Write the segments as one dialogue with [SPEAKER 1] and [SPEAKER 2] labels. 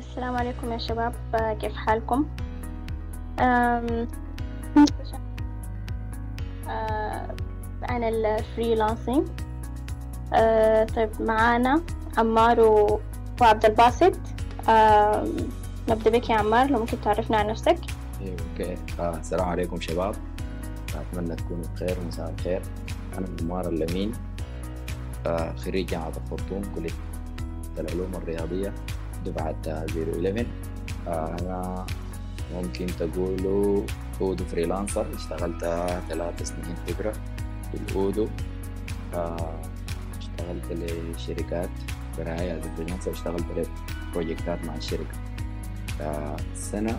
[SPEAKER 1] السلام عليكم يا شباب. كيف حالكم؟ عن ال freelancing أه... طيب معانا عمار. وعبد الباسط. نبدأ بك يا عمار لو ممكن تعرفنا عن نفسك.
[SPEAKER 2] أيوه okay. آه السلام عليكم شباب. أتمنى تكونوا بخير ومساء الخير. أنا عمار اللمين آه خريج جامعة الخرطوم كلية العلوم الرياضية. دفعه 011 آه أنا ممكن تقولوا Odoo freelancer اشتغلت ثلاث سنين خبرة في ال Odoo. آه اشتغلت لشركات براية as freelancer اشتغلت ل project ات مع الشركة. آه سنة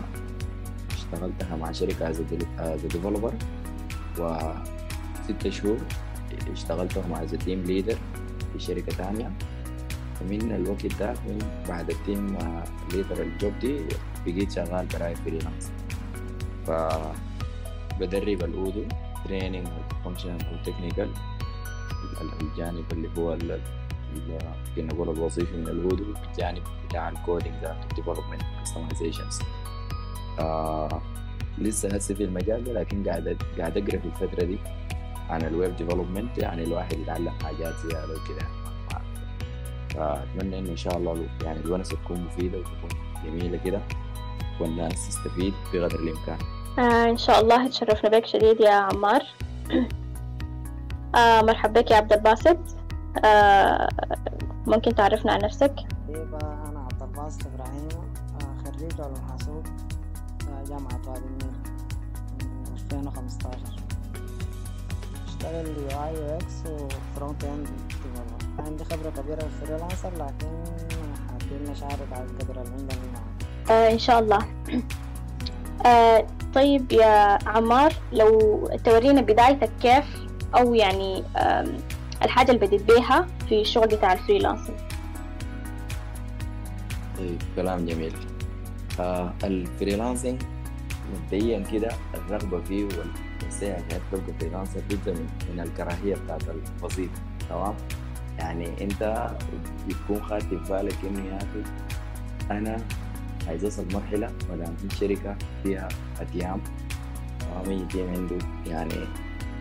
[SPEAKER 2] اشتغلتها مع شركة as developer وستة شهور اشتغلتهم as team leader في شركة تانية. ومن الوقت ده من بعد ال team leader ال job دي بقيت شغال براي freelance فبدرب ال Odoo training functional و technical الجانب اللي هو ممكن نقول الوظيفي من ال Odoo الجانب بتاع ال coding ذاته development customizations لسه هسه في المجال ده لكن قاعد قاعد أقرأ في الفترة دي عن ال web development يعني الواحد يتعلم حاجات زيادة وكده. فأتمنى انه إن شاء الله يعني الونسه تكون مفيدة وتكون جميلة كده والناس تستفيد بقدر الإمكان.
[SPEAKER 1] آه إن شاء الله تشرفنا بك شديد يا عمار. آه مرحبا بك يا عبد الباسط. آه ممكن تعرفنا عن نفسك؟
[SPEAKER 3] أنا عبد الباسط إبراهيم آه، خريج علوم حاسوب آه، جامعة وادي النيل من 2015 أشتغل UI UX و front end developer عندي خبرة كبيرة في ال freelancer لكن حابين نشارك على القدر اللي عندنا
[SPEAKER 1] آه إن شاء الله. آه طيب يا عمار لو تورينا بدايتك كيف أو يعني آم، الحاجة اللي بديت بيها في الشغل بتاع ال freelancing.
[SPEAKER 2] طيب كلام جميل. آه ال freelancing مبدئيا كده الرغبة فيه والسعي انك تبقى freelancer من, من الكراهية بتاعت الوظيفة تمام؟ يعني انت بتكون في بالك انه يا أخي أنا عايز اوصل مرحلة ولا في شركة فيها أتيام. تمام اي team عنده يعني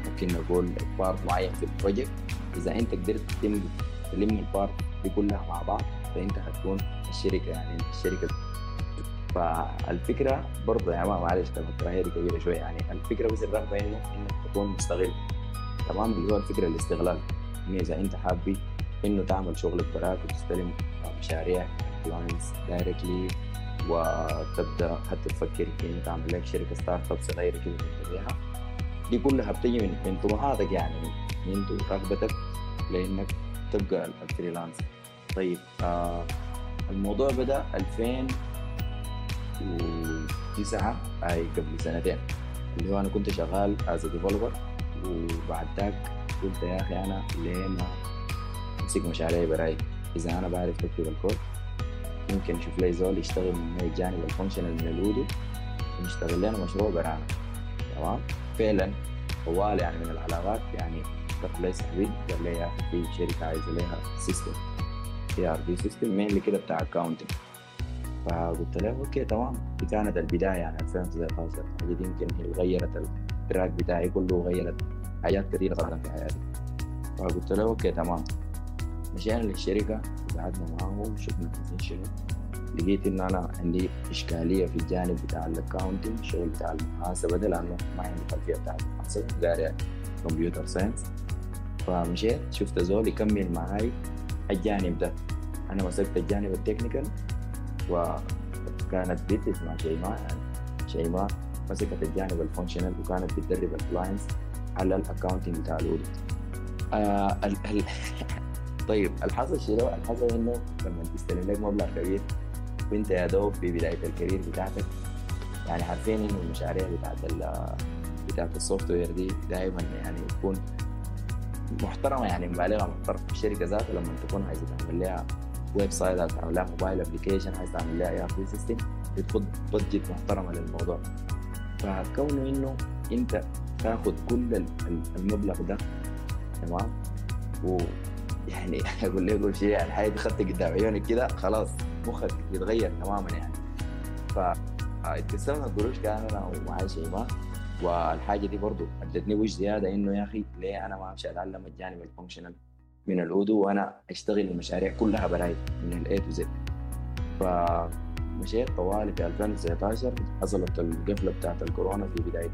[SPEAKER 2] ممكن نقول part معين في ال project إذا أنت قدرت تلم تلم ال part دي كلها مع بعض فأنت هتكون الشركة يعني الشركة فالفكرة برضه يا جماعة معلش كانت دي كبيرة شوية يعني. الفكرة بس الرغبه انه إنك تكون مستقل. تمام؟ اللي هو الفكرة الاستقلال. انه إذا أنت حابب إنه تعمل شغلك براك وتستلم مشاريع clients directly وتبدأ حتى تفكر في انك تعمل لك شركة startup صغيرة كده تبيعها دي كلها بتجي من من طموحاتك يعني من رغبتك لإنك تبقى ال freelance طيب آه الموضوع بدأ 2009 أي قبل سنتين اللي هو أنا كنت شغال as developer وبعد ذاك قلت يا أخي أنا ليه ما امسك مشاريع براي إذا أنا بعرف أكتب الكود ممكن أشوف لي زول يشتغل من الجانب ال functional من ال Odoo ونشتغل لنا مشروع برانا. تمام؟ فعلا طوال يعني من العلاقات يعني رحت لي صاحبي قال لي يا أخي في شركة عايزة لها system ERP system mainly كده بتاع accounting فقلت له okay تمام. دي كانت البداية يعني 2019 الحاجة دي يمكن هي غيرت ال track بتاعي كله وغيرت حاجات كثيره صراحة في حياتي. فقلت له okay تمام. مشينا للشركة قعدنا معاهم شفنا عايزين شنو لقيت إن أنا عندي إشكالية في الجانب بتاع ال accounting الشغل بتاع المحاسبة ده لأنه ما عندي خلفية بتاع المحاسبة قاري computer science فمشيت شفت زول يكمل معاي الجانب ده. أنا مسكت الجانب ال technical وكانت بنت اسمها شيماء. يعني شيماء مسكت الجانب ال functional وكانت بتدرب ال clients على ال accounting بتاع ال Odoo. آه طيب الحصل شنو؟ الحصل انه لما تستلم لك مبلغ كبير وانت يا دوب في بداية ال career بتاعتك يعني عارفين انه المشاريع بتاعت بتاعت ال software دي دائما يعني تكون محترمة يعني مبالغها محترمة الشركة ذاتها لما تكون عايزة تعمل لها website عايز تعمل لها mobile application عايز تعمل لها ERP system بتخت budget محترمة للموضوع فكونه انه انت تاخد كل ال- ال- المبلغ ده تمام ويعني أقول لك شيء يعني الحاجة دي قدام عيونك كده خلاص مخك يتغير تماما يعني. فاتقسمنا القروش كان أنا ومعي شيماء والحاجة دي برضو ادتني push زيادة إنه يا أخي ليه أنا ما أمشي اتعلم الجانب ال functional من ال Odoo وأنا أشتغل المشاريع كلها براي من ال A to Z فمشيت طوالي في 2019 حصلت القفلة بتاعت الكورونا في بداية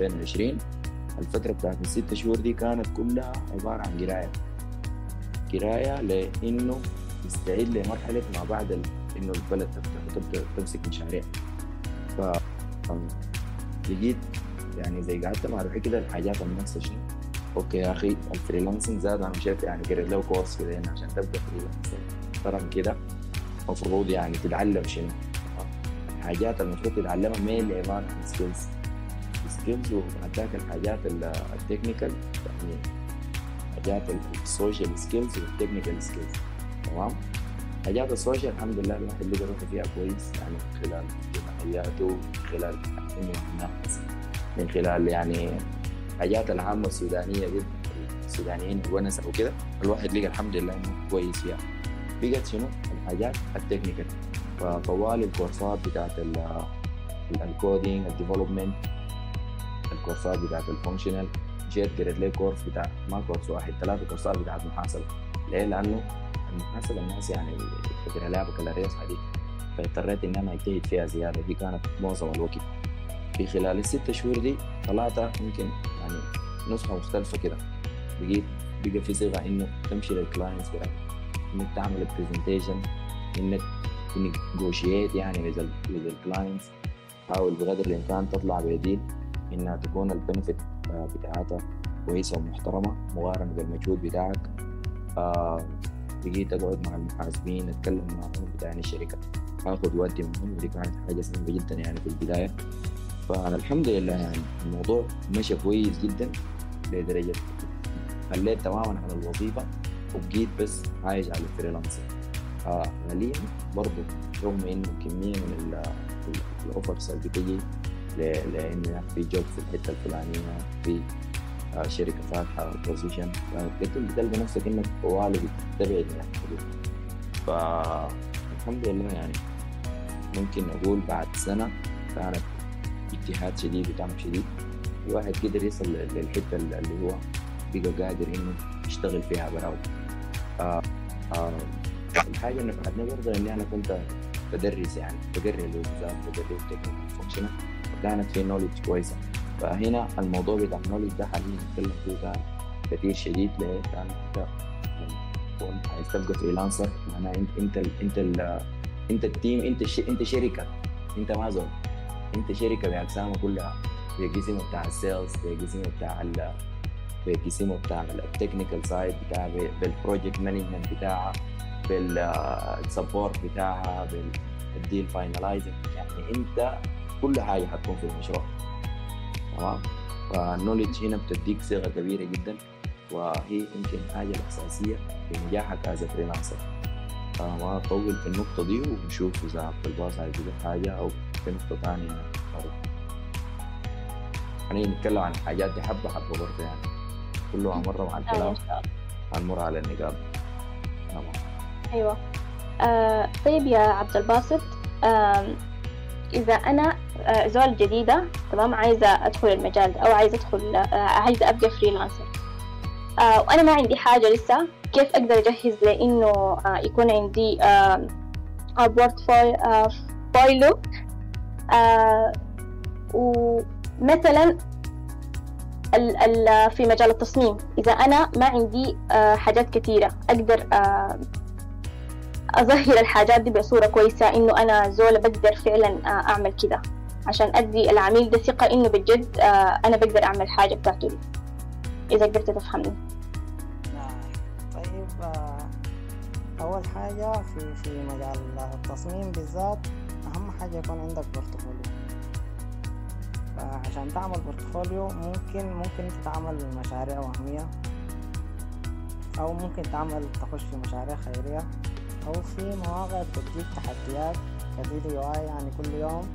[SPEAKER 2] 2020 الفترة بتاعت الست شهور دي كانت كلها عبارة عن قراية. قرايه لإنه تستعد لمرحلة ما بعد. إنه البلد تفتح وتبدا تمسك مشاريع ف لقيت يعني زي قعدت مع روحي كده الحاجات الناقصه شنو okay يا أخي ال freelancing ذات أنا مشيت يعني قريت له course كده هنا عشان تبدأ freelancing ترى كده المفروض يعني تتعلم شنو؟ الحاجات المفروض تتعلمها main عباره عن skills skills وبعد ذاك الحاجات ال technical يعني حاجات ال social skills وال technical skills تمام؟ حاجات ال social الحمد لله الواحد لقى روحه فيها كويس يعني من خلال جمعياته من خلال من خلال يعني حاجات العامة السودانية دي السودانيين ونس وكده الواحد لقى الحمد لله إنه كويس فيها بقت شنو؟ الحاجات ال technical فطوال الكورسات بتاعت ال coding ال development الكورسات بتاعت ال functional جيت قريت لي course بتاع ما course واحد ثلاثة كورسات بتاعت محاسبة. ليه؟ لأنه المحاسبة الناس يعني فكرة لها بكالوريوس حديل فاضطريت إن أنا أجتهد فيها زيادة. دي كانت معظم الوقت. في خلال الست شهور دي طلعت يمكن يعني نسخة مختلفة كده. بقيت بقى في صيغة إنه تمشي لل clients إنك تعمل presentation إنك ت negotiate يعني with ال clients حاول بقدر الإمكان تطلع بديل إنها تكون ال benefit بتاعتها كويسة ومحترمة مقارنة بالمجهود بتاعك. بقيت أقعد مع المحاسبين أتكلم معهم بتاعين الشركة. آخذ ودي معهم ودي كانت حاجة صعبة جدا يعني في البداية. فالحمد لله يعني الموضوع مشى كويس جدا لدرجة خليت تماما عن الوظيفة وبقيت بس عايش على ال freelancer. حاليا برضه رغم انه كمية من ال offers اللي بتجي لأنه في job في الحتة الفلانية في آه شركة فاتحة position بتلقى نفسك إنك طوالي بتبعد من الحدود فالحمد لله يعني ممكن أقول بعد سنة كانت اجتهاد شديد وتعب شديد. الواحد قدر يصل للحتة اللي هو بقى قادر إنه يشتغل فيها براو آه الحاجة اللي فادني برضه إني أنا كنت بدرس يعني بقري الوظائف بقري ال technical functional وكانت في knowledge كويسة. فهنا الموضوع بتاع ال knowledge ده حاليا نتكلم فيه كان كثير شديد ليه؟ كان أنت تبقى freelancer معناها انت إنت ال إنت ال إنت ال team إنت إنت شركة. إنت ما زول. إنت شركة باقسامها كلها. بقسمه بتاع ال sales بقسمه بتاع ال بقسمه بتاع ال technical side بتاع بال project management بتاعها بال support بتاعها بال deal finalizing يعني أنت كل حاجة حتكون في المشروع. تمام؟ فال knowledge هنا بتديك صيغة كبيرة جدا وهي يمكن الحاجة الأساسية في نجاحك as freelancer فما اطول في النقطة دي ونشوف إذا عبد الباسط عايز حاجة أو في نقطة ثانية برضه خلينا نتكلم عن الحاجات دي حبة حبة برضه يعني. كله مرة مع الكلام. هنمر على النقاط
[SPEAKER 1] تمام. أيوة. آه طيب يا عبد الباسط آه إذا أنا زول جديدة تمام؟ عايزة أدخل المجال أو عايزة أدخل آه عايزة أبقى freelancer آه وأنا ما عندي حاجة لسه. كيف أقدر أجهز لإنه آه يكون عندي portfolio ومثلا في مجال التصميم. إذا أنا ما عندي حاجات كثيرة أقدر أظهر الحاجات دي بصورة كويسة إنه أنا زولة بقدر فعلا أعمل كده. عشان أدي العميل ده ثقة إنه بجد آه أنا بقدر أعمل حاجة بتاعته دي إذا قدرت تفهمني.
[SPEAKER 3] طيب آه أول حاجة في في مجال التصميم بالذات أهم حاجة يكون عندك portfolio. فعشان تعمل portfolio ممكن ممكن انت تعمل مشاريع وهمية أو ممكن تعمل تخش في مشاريع خيرية أو في مواقع بتديك تحديات كدي daily UI يعني كل يوم.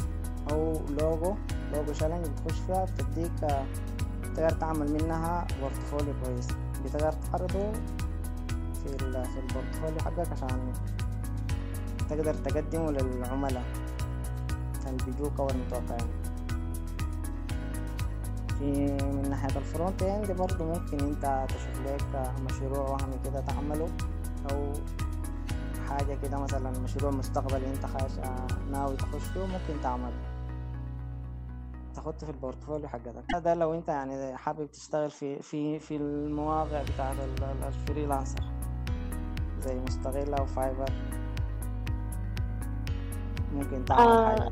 [SPEAKER 3] أو logo logo challenge بتخش فيها بتديك تقدر تعمل منها portfolio كويس. بتقدر تعرضه في في ال portfolio حقك عشان تقدر تقدمه للعملاء. اللي بيجوك أو المتوقعين في من ناحية ال front end برضو ممكن انت تشوف لك مشروع وهمي كده تعمله. أو حاجة كده مثلا مشروع مستقبلي انت خاش ناوي تخش فيه ممكن تعمله. تحطه في ال portfolio حقتك. هذا لو انت يعني حابب تشتغل في في في المواقع بتاعت ال- ال- ال freelancer. زي مستقل أو فايبر. ممكن تعمل
[SPEAKER 1] آه.
[SPEAKER 3] حاجة.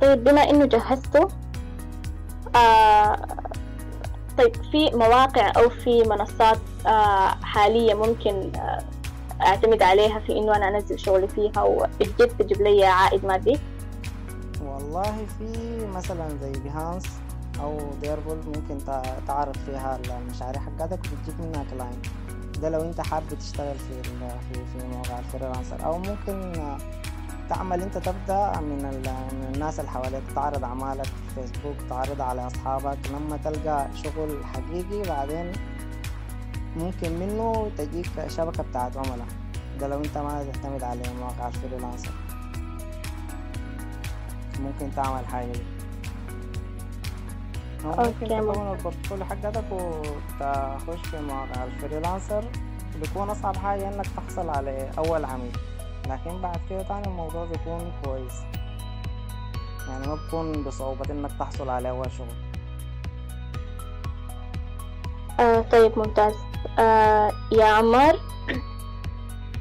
[SPEAKER 1] طيب بما إنه جهزته آه طيب في مواقع أو في منصات آه حالية ممكن آه أعتمد عليها في إنه أنا أنزل شغلي فيها وبجد تجيب لي عائد مادي؟
[SPEAKER 3] والله في مثلا زي بيهانس أو دريبل ممكن تع- تعرض فيها المشاريع حقتك وبتجيب منها client ده لو أنت حابب تشتغل في في في مواقع ال freelancer. أو ممكن تعمل أنت تبدأ من من الناس اللي حواليك. تعرض أعمالك في فيسبوك تعرضها على أصحابك. لما تلقى شغل حقيقي بعدين ممكن منه تجيك شبكة بتاعت عملاء. ده لو أنت ما تعتمد على مواقع ال freelancer. ممكن تعمل حاجة دي. ممكن تكون.
[SPEAKER 1] ال
[SPEAKER 3] portfolio حقتك وتخش في مواقع ال freelancer. بيكون أصعب حاجة إنك تحصل على أول عميل. لكن بعد كده تاني الموضوع بيكون كويس. يعني ما بيكون بصعوبة إنك تحصل على أول شغل.
[SPEAKER 1] آه طيب ممتاز. آه يا عمار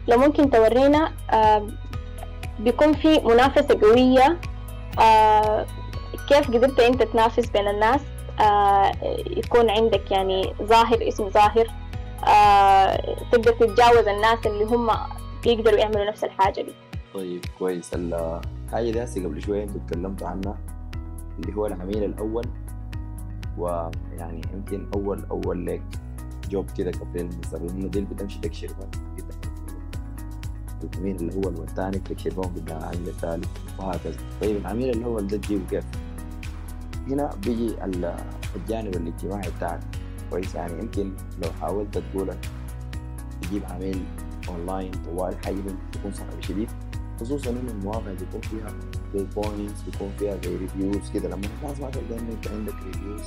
[SPEAKER 1] لو ممكن تورينا آه بيكون في منافسة قوية كيف قدرت أنت تنافس بين الناس؟ آه يكون عندك يعني ظاهر اسم ظاهر. آه تقدر تتجاوز الناس اللي هم بيقدروا يعملوا نفس الحاجة دي.
[SPEAKER 2] طيب كويس. الحاجة دي هسه قبل شوية أنتوا اتكلمتوا عنها اللي هو العميل الأول. ويعني يمكن أول أول لك جوب كده قبل المستقبل دي اللي بتمشي تكشيرهم كده العميل الأول والثاني تكشيرهم قدام العميل الثالث وهكذا. طيب العميل الأول ده تجيبه كيف؟ هنا بيجي ال- الجانب الاجتماعي بتاعك. كويس يعني يمكن لو حاولت تقول تجيب عميل اونلاين طوال حاجة تكون صعبه شديد. خصوصا إن المواقع بيكون فيها زي points بيكون فيها زي reviews كده. لما الناس ما تلقى أنت عندك reviews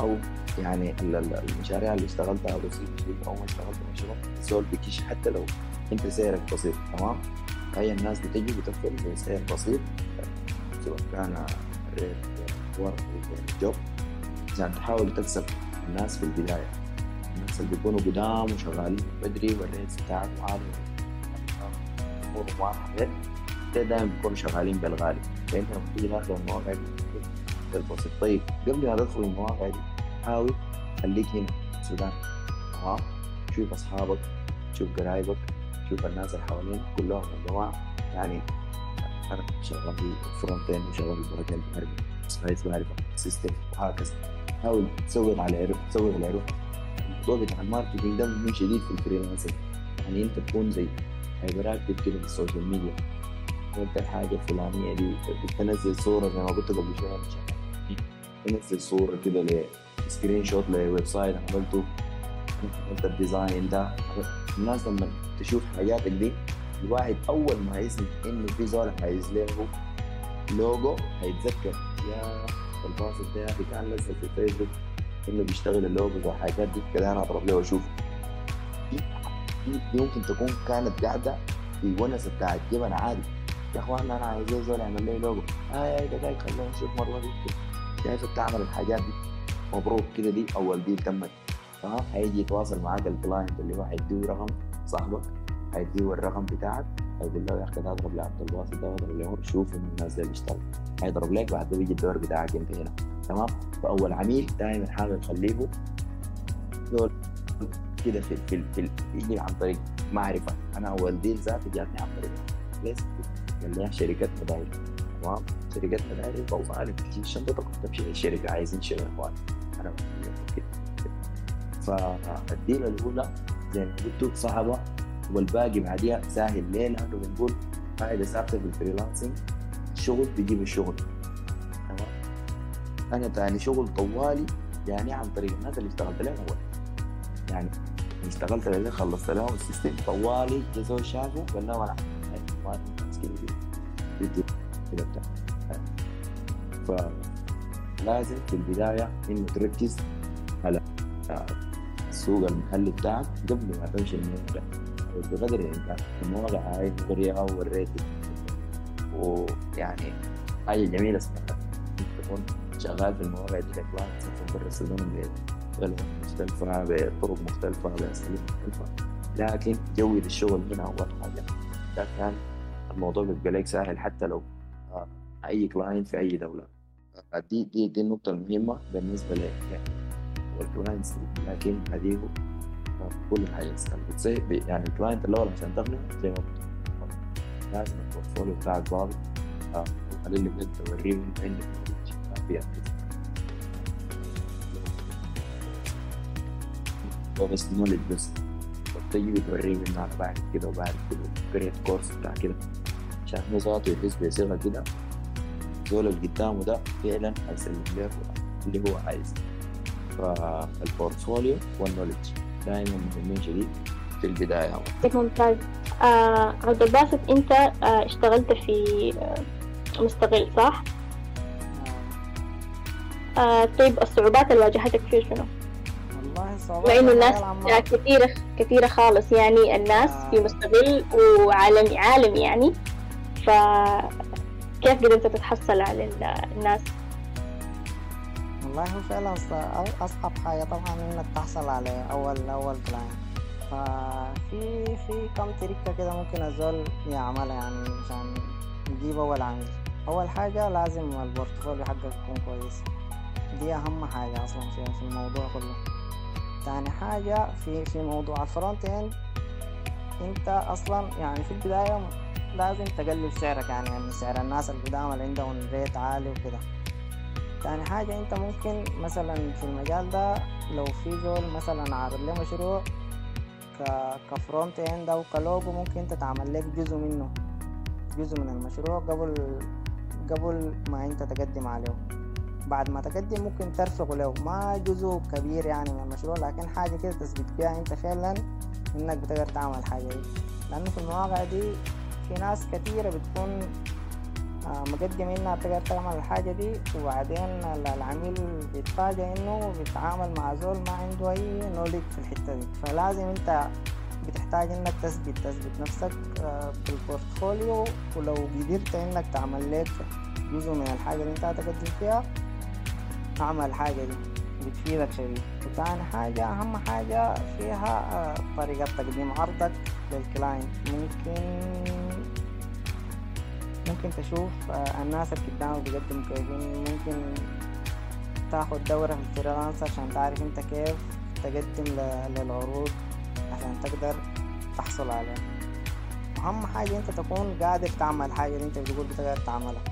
[SPEAKER 2] أو يعني ال- ال- المشاريع اللي اشتغلتها أو ما اشتغلت مشروع الزول بيكش حتى لو انت سعرك بسيط تمام؟ هي الناس بتجي بتقفل بسعر بسيط سواء كان rate work job عشان تحاول تكسب الناس في البداية. الناس اللي بيكونوا قدام وشغالين بدري وال rates بتاعك عالي غير ده دايما بيكونوا شغالين بالغالي. فانت لما تيجي داخل المواقع دي بالبسيط طيب قبل ما تدخل المواقع دي حاول خليك هنا في السودان تمام؟ شوف أصحابك شوف قرايبك شوف الناس اللي حوالينك كلهم يا جماعة يعني أنا شغال front end وشغال back end بعرف سبايس بعرف system وهكذا حاول تسوق على عرف تسوق العرف الموضوع بتاع ال marketing ده مهم شديد في ال freelancer يعني أنت تكون زي hyper active كده في ال social media. أنت الحاجة الفلانية دي تنزل صورة زي ما قلت قبل شوية. تنزل صورة كده screenshot ل website عملته. أنت ال design ده الناس لما تشوف حاجاتك دي. الواحد أول ما يسمع إنه في زول عايز له لوجو هيتذكر يا الباسط ده يا كان نزل في فيسبوك إنه بيشتغل اللوجو والحاجات دي. كده أنا اضرب له واشوف دي دي دي ممكن تكون كانت قاعدة في ونسة بتاعت جبن عادي. يا اخوانا أنا عايز زول يعمل لي لوجو آه يا ده جاي خلينا نشوف مره دي كيف بتعمل الحاجات دي. مبروك كده دي أول deal تمت. تمام هيجي يتواصل معاك ال client اللي هو هيديه رقم صاحبك هيديه الرقم بتاعك هيقول له يا أخي ده أضرب لعبد الباسط ده واضرب له شوف الناس ده بيشتغل هيضرب لك بعد كده بيجي الدور بتاعك أنت هنا. تمام؟ فأول عميل دائما حاول تخليه دول كده في في في يجي عن طريق معرفة. أنا أول ديل ذاتي جاتني عن طريق ليش؟ قال لي شركات مداير. تمام؟ شركات مداير فوصالي تجي شنطتك تمشي الشركة عايزين شنو يا اخوان أنا فال deal ة الأولى زي ما قلت صعبه والباقي بعديها سهل ليه؟ لأنه بنقول قاعدة ثابته في ال freelancing الشغل بيجيب الشغل. تمام؟ أنا تاني شغل طوالي يعني عن طريق الناس اللي اشتغلت لهم أول. يعني اشتغلت لهم خلصت لهم ال system طوالي جزء شافوا قال لهم أنا كده بتاع فلازم في البداية إنه تركز على السوق المحلي بتاعك قبل ما تمشي الموقع بقدر الإمكان. المواقع هاي مغرية و rated ويعني حاجة جميلة اسمها تكون شغال في المواقع دي clients برا السودان مختلفة بطرق مختلفة بأساليب مختلفة. لكن جودة الشغل هنا أول حاجة. ده كان الموضوع بيبقى لك سهل حتى لو أي client في أي دولة. دي دي دي النقطة المهمة بالنسبة لك وال clients لكن هذه كل حاجة سهلة يعني ال client الأول عشان تقنعه زي ما لازم ال portfolio بتاعك واضح وخلي اللي بجد توريهم انت عندك فيها هو بس knowledge بس. تيجي بتوريه انه أنا بعد كده وبعد كده create course بتاع كده. عشان هو ذاته يحس بصيغه كده. الزول اللي قدامه ده فعلا هيسلم له اللي هو عايزه. فال portfolio وال knowledge دائما مهمين شديد في البداية
[SPEAKER 1] ممتاز آه عبد الباسط انت آه اشتغلت في آه مستقل صح؟ آه طيب الصعوبات اللي واجهتك فيه شنو؟
[SPEAKER 3] والله صعوبات
[SPEAKER 1] لأنه الناس
[SPEAKER 3] العمل-
[SPEAKER 1] كثيرة كثيرة خالص يعني الناس
[SPEAKER 3] آه.
[SPEAKER 1] في مستقل وعالمي عالم يعني ف كيف قدرت تتحصل على ال- الناس؟
[SPEAKER 3] والله فعلا أصعب حاجة طبعا إنك تحصل على أول أول client ففي في كم trick ة كده ممكن الزول يعملها يعني عشان يجيب أول عميل. أول حاجة لازم ال portfolio حقك يكون كويس. دي أهم حاجة أصلا في الموضوع كله. تاني حاجة في في موضوع ال front end أنت أصلا يعني في البداية لازم تقلل سعرك يعني, يعني سعر الناس القدام اللي عندهم rate عالي وكده. تاني حاجة انت ممكن مثلا في المجال ده لو في زول مثلا عارض له مشروع. ك front end أو كلوجو ممكن انت تعمل لك جزء منه جزء من المشروع قبل قبل ما انت تقدم عليه بعد ما تقدم ممكن ترفقه له ما جزء كبير يعني من المشروع لكن حاجة كده تثبت بيها انت فعلا انك بتقدر تعمل حاجة دي لأنه في المواقع دي في ناس كتيرة بتكون مقدم انها بتقدر تعمل الحاجة دي وبعدين ال- العميل بيتفاجأ إنه بيتعامل مع زول ما عنده أي نولج في الحتة دي. فلازم أنت بتحتاج إنك تثبت تثبت نفسك آه، بال portfolio ولو قدرت إنك تعمل لك جزء من الحاجة اللي أنت هتقدم فيها اعمل الحاجة دي بتفيدك شديد وتاني حاجة أهم حاجة فيها آه، طريقة تقديم عرضك لل client ممكن ممكن تشوف آه، الناس اللي قدامك بيقدموا كيفين ممكن تاخد دورة في ال freelancer عشان تعرف انت كيف تقدم للعروض عشان تقدر تحصل عليها. أهم حاجة انت تكون قادر تعمل حاجة اللي انت بتقول بتقدر تعملها.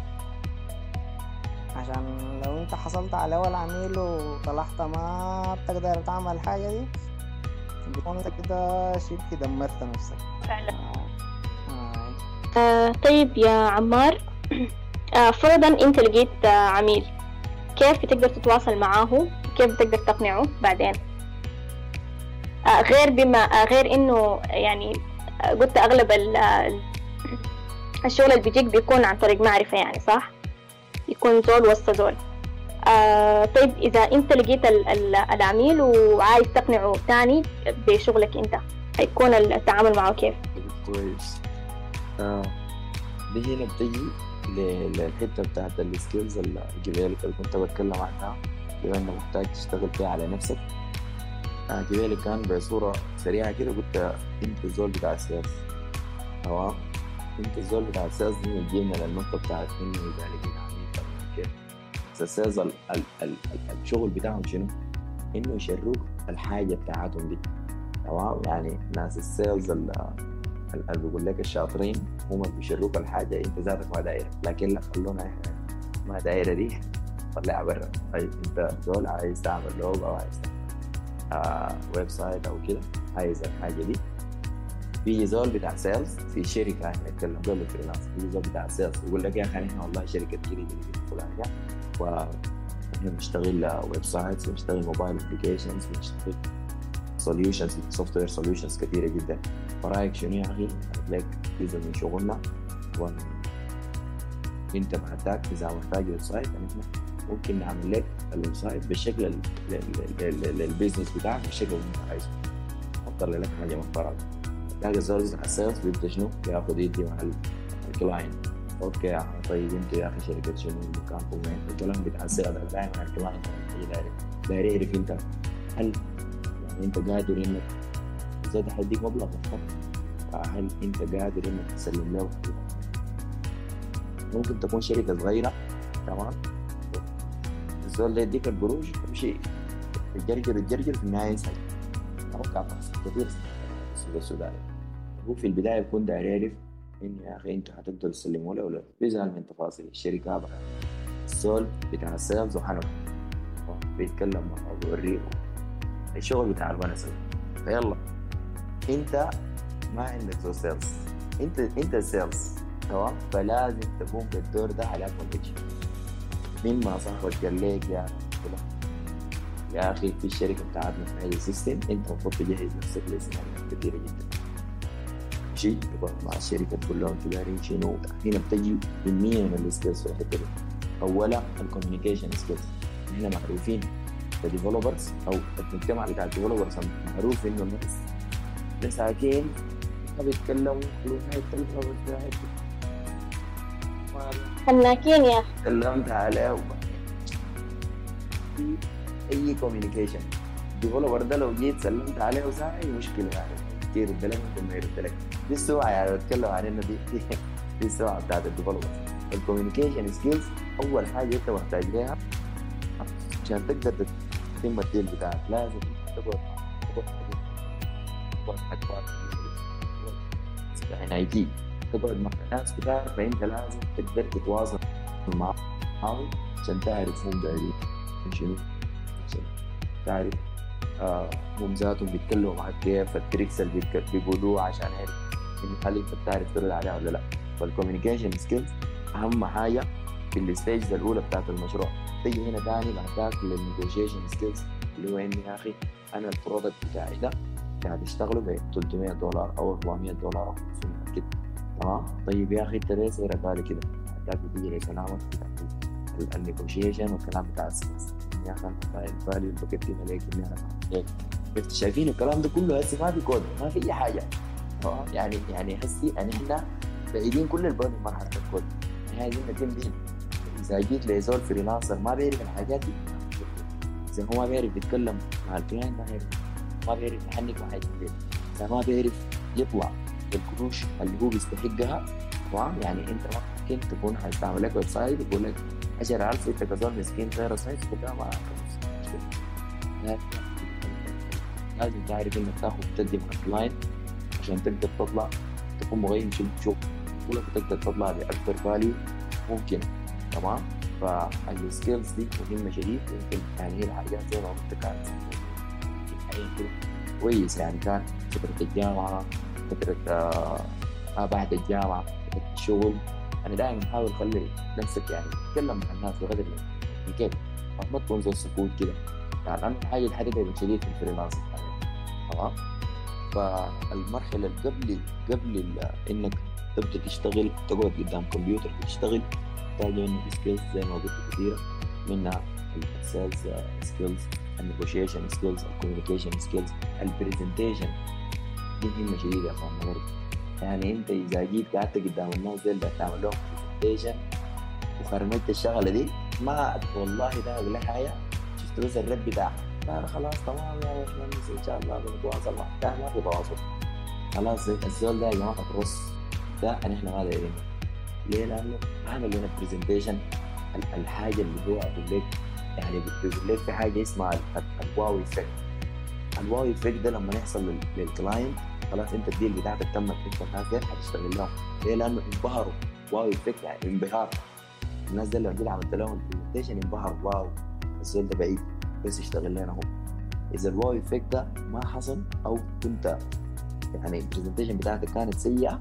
[SPEAKER 3] عشان لو انت حصلت على أول عميل وطلعت ما بتقدر تعمل الحاجة دي بتكون انت كده شبه دمرت نفسك.
[SPEAKER 1] فعلا.
[SPEAKER 3] آه. آه.
[SPEAKER 1] آه طيب يا عمار آه فرضا أنت لقيت آه عميل كيف بتقدر تتواصل معاه كيف بتقدر تقنعه بعدين آه غير بما آه غير إنه يعني آه قلت أغلب ال- الشغل اللي بيجيك بيكون عن طريق معرفة يعني صح يكون زول وسط زول آه طيب إذا أنت لقيت ال- ال- العميل وعايز تقنعه تاني بشغلك أنت هيكون التعامل معه كيف؟
[SPEAKER 2] كويس آه. دي هنا بتجي ل- للحتة بتاعت ال skills الجبالك اللي كنت بتكلم عنها. بما انه محتاج تشتغل فيها على نفسك. آه جبالك كان بصورة سريعة كده قلت أنت الزول بتاع ال sales تمام؟ أنت الزول بتاع ال sales دي بتجينا للنقطة بتاعت انه اذا لقيت عميل كيف بس الشغل بتاعهم شنو؟ إنه يشروك الحاجة بتاعتهم دي. تمام؟ يعني ناس ال sales بيقول لك الشاطرين هم بيشروك الحاجة. انت ذاتك ما دايرة. لكن لا خلونا إحنا. ما دايرة دي. طلعها برا طيب انت دول عايز تعمل لوجو أو عايز آه website أو كده عايز الحاجة دي. بيجي زول بتاع sales في شركة إحنا نتكلم زول freelance بيجي زول بتاع sales يقول لك يا أخي إحنا والله شركة كده كده كده فلانيه وإحنا بنشتغل websites بنشتغل mobile applications بنشتغل solutions software solutions كثيره جدا. فرأيك شنو يا أخي؟ لك جزء من شغلنا. ون- أنت محتاج إذا محتاج website إحنا ممكن نعمل لك ال website بالشكل ال- ال- ال- ال- ال business بتاعك بالشكل اللي انت عايزه نختار لك حاجة محترمه تلاقي بتاع ال sales بيبدأ شنو؟ ياخذ يدي مع ال- ال client okay طيب أنت يا أخي شركة شنو؟ مكانكم وين الكلام بتاع ال sales دايما مع ال client داير داير يعرف انت هل يعني انت قادر انك زاد حيديك مبلغ محترم فهل انت قادر انك تسلم له؟ ممكن تكون شركة صغيرة تمام؟ الزول ده يديك القروش تمشي تجرجر تجرجر في النهاية ينسحب أتوقع تحصل كثير. السوق السوداني هو في البداية بيكون داير يعرف انه يا أخي أنتوا حتقدروا تسلموا له ولا لأ؟ بيزعل من تفاصيل الشركة. السول بتاع السيلز وحنف بيتكلم معه وبيوريه الشغل بتاع الونس فيلا. انت ما عندك زو سيلز انت انت سيلز تمام؟ فلازم تقوم بالدور ده على كونفكشن من ما صاحبك قال لك يا يا أخي في الشركة بتاعتنا في هذا السيستم انت المفروض تجهز نفسك لسيناريوهات كثيره جدا. شيء تقعد مع الشركة تقول لهم تدارين شنو؟ هنا بتجي كميه من ال skills في الحتة دي. اولا ال communication skills إحنا معروفين. ك developers أو المجتمع بتاع ال developers معروف إنه الناس مساكين ما بيتكلموا كلهم يتكلموا بس
[SPEAKER 1] حناكين يا أخي.
[SPEAKER 2] تكلمت عليه في أي communication ال developer ده لو جيت سلمت عليه ساعه أي مشكلة يعني؟ كثير يرد لك ممكن ما يرد لك. دي السرعه يعني بتكلم عن إنه دي دي, السرعه بتاعت ال developer ال communication skills أول حاجة أنت محتاج لها عشان تقدر تتم ال deal بتاعك. لازم تقعد تقعد تقعد تقعد يعني IT تقعد مع الناس بتاعك فأنت لازم تقدر تتواصل معاهم عشان تعرف هم دايرين شنو. تعرف آه هم ذاتهم بيتكلموا معك كيف ال tricks اللي بيقولوها عشان هل أنت بتعرف ترد عليها ولا لا. فال communication skills أهم حاجة في ال stage الأولى بتاعت المشروع. تيجي هنا تاني بعد ذاك لل negotiation skills اللي هو إني يا أخي أنا ال product بتاعي ده قاعد أشتغله ب 300 دولار أو 400 دولار أو 500 كده. تمام؟ طيب يا أخي أنت ليه سعرك غالي كده؟ بعد ذاك بتيجي لي كلامك بتاع النيجوشيشن والكلام بتاع السكيلز يا أخي أنت فاهم فاليو الباكيت عليك إني أنا انت شايفين الكلام ده كله هسه ما في كود ما في أي حاجة؟ يعني يعني هسي يعني إحنا بعيدين كل البعد من مرحلة الكود يعني عايزين اذا جيت لزول فريلانسر ما بيعرف الحاجات اذا هو ما بيعرف يتكلم مع الكلاينت ما بيعرف ما بيعرف يحنك مع حاجة اذا ما بيعرف يطلع بالقروش اللي هو بيستحقها تمام؟ يعني انت ممكن تكون حتعمل لك website يقول لك 10000 انت كزول مسكين غير site كلها ما لازم تعرف إنك تاخذ تدي مع ال client عشان تقدر تطلع تكون مغير شغل شغلك وتقدر تطلع بأكثر value ممكن. تمام؟ فال skills دي مهمة شديد يمكن يعني هي الحاجات زي ما قلت كانت كده. كويس يعني كان فترة الجامعة فترة آه ما بعد الجامعة فترة الشغل. أنا دائما بحاول أخلي نفسك يعني تتكلم مع الناس بقدر الإمكان. كيف ما تكون زي السكوت كده. يعني أنا الحاجة اللي حددها شديد في ال freelance تمام؟ فالمرحلة اللي قبل قبل إنك تبدأ تشتغل تقعد قدام كمبيوتر تشتغل تحتاج منك skills زي ما قلت كثيره منها ال sales skills ال negotiation skills ال communication skills ال presentation دي مهمه شديده يا إخوان برضه. يعني أنت إذا جيت قعدت قدام الناس دي اللي تعمل لهم presentation وخرمت الشغلة دي ما والله ده لك حاجة. شفت بس الرد بتاعها. لا خلاص تمام يا باشمهندس إن شاء الله بنتواصل معك ما في تواصل خلاص الزول ده يا جماعة الرص ده إحنا ما دايرين. ليه؟ لأنه عمل لنا presentation الحاجة اللي هو أقول لك يعني بتقول لك في حاجة اسمها ال- ال- ال wow effect ال wow effect ده لما يحصل لل- لل client خلاص أنت ال deal بتاعتك تمت أنت الناس دي حتشتغل لهم ليه؟ لأنه انبهروا wow effect يعني انبهار. الناس دي جيت عملت لهم ال presentation انبهروا wow. الزول ده بعيد. بس يشتغل لنا هو إذا ال wow effect ده ما حصل أو كنت يعني ال presentation بتاعتك كانت سيئة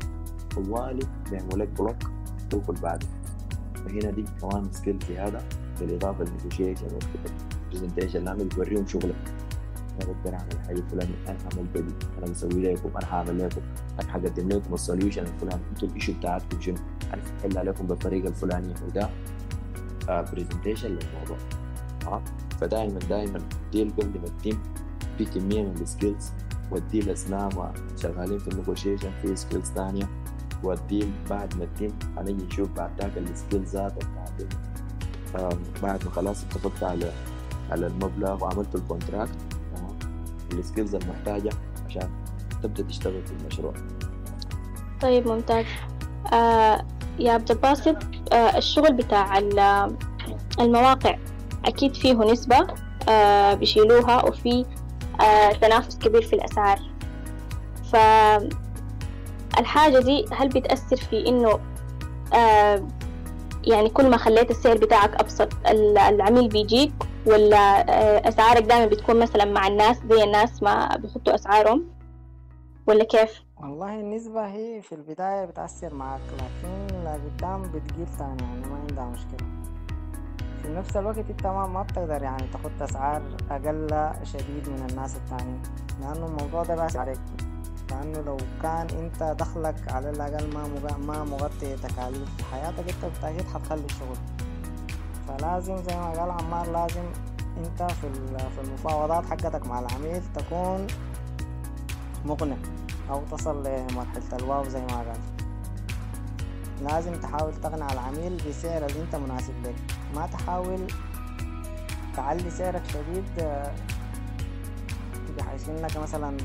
[SPEAKER 2] طوالي بيعملوا لك block تدخل بعده فهنا دي كمان skill زياده بالإضافة لل negotiation وال presentation لأنه بتوريهم شغلك. أنا بقدر اعمل الحاجة الفلانيه أنا عملت دي أنا بسوي لكم أنا هعمل لكم. أنا حقدم لكم ال solution الفلاني. أنتوا ال issue بتاعتكم شنو؟ أنا هحل عليكم بالطريقة الفلانية. وده presentation للموضوع. تمام فدائما دائما ديل قبل ما تتم في كمية من ال skills والديل اثناء شغالين في ال negotiation في skills ثانية والديل بعد ما تتم هنيجي نشوف بعد ذاك بتاعت بعد ما خلاص اتفقت على على المبلغ وعملت ال contract ال skills المحتاجه عشان تبدا تشتغل في المشروع
[SPEAKER 1] طيب ممتاز. آه يا عبد الباسط آه الشغل بتاع المواقع أكيد فيه نسبة آه بيشيلوها وفي آه تنافس كبير في الأسعار. فالحاجة دي هل بتأثر في إنه آه يعني كل ما خليت السعر بتاعك أبسط العميل بيجيك ولا أسعارك دائما بتكون مثلا مع الناس زي الناس ما بيحطوا أسعارهم؟ ولا كيف؟
[SPEAKER 3] والله النسبة هي في البداية بتأثر معك لكن لقدام بتقيل تاني يعني ما عندها مشكلة. في نفس الوقت أنت ما, بتقدر يعني تاخد أسعار أقل شديد من الناس التانيين لأنه الموضوع ده بس عليك. لأنه لو كان أنت دخلك على الأقل ما ما مغطي تكاليف حياتك أنت بالتأكيد حتخلي الشغل فلازم زي ما قال عمار لازم أنت في في المفاوضات حقتك مع العميل تكون مقنع أو تصل لمرحلة الواو زي ما قال. لازم تحاول تقنع العميل بسعر اللي أنت مناسب لك. ما تحاول تعلي سعرك شديد بحيث انك مثلا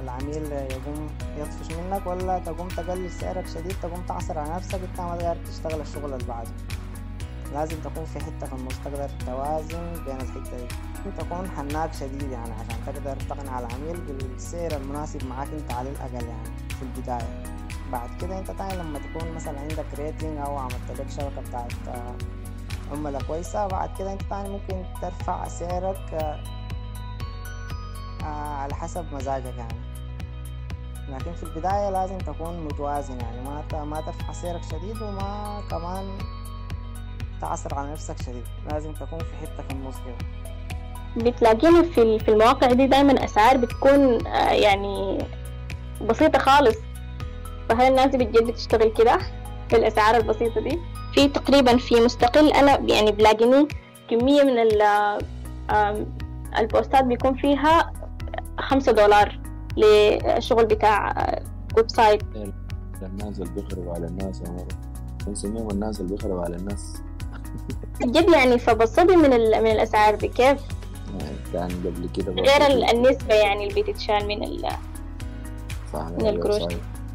[SPEAKER 3] العميل يقوم يطفش منك ولا تقوم تقلل سعرك شديد تقوم تعصر على نفسك انت ما تقدر تشتغل الشغل اللي بعده. لازم تكون في حتة في النص تقدر توازن بين الحتة دي. تكون حناك شديد يعني عشان تقدر تقنع العميل بالسعر المناسب معاك انت على الأقل يعني في البداية. بعد كده انت تاني لما تكون مثلا عندك ريتنج أو عملت لك شبكة بتاعت عملاء كويسة بعد كده انت تاني ممكن ترفع سعرك على حسب مزاجك يعني. لكن في البداية لازم تكون متوازن يعني. ما ما ترفع سعرك شديد وما كمان تعصر على نفسك شديد. لازم تكون في حتة في النص كده.
[SPEAKER 1] بتلاقينا في في المواقع دي دايما أسعار بتكون يعني بسيطة خالص. فهل الناس بتجد تشتغل كده؟ بالأسعار البسيطة دي؟ في تقريبا في مستقل. أنا يعني بلاقيني كمية من ال posts بيكون فيها خمسة دولار للشغل بتاع website
[SPEAKER 2] الناس اللي بيخربوا على الناس يا مرة. بنسميهم الناس اللي بيخربوا على الناس.
[SPEAKER 1] جد يعني فبصدي من من الأسعار بكيف
[SPEAKER 2] يعني كان قبل كده
[SPEAKER 1] غير النسبة يعني اللي بتتشال من ال
[SPEAKER 2] صح
[SPEAKER 1] من القروش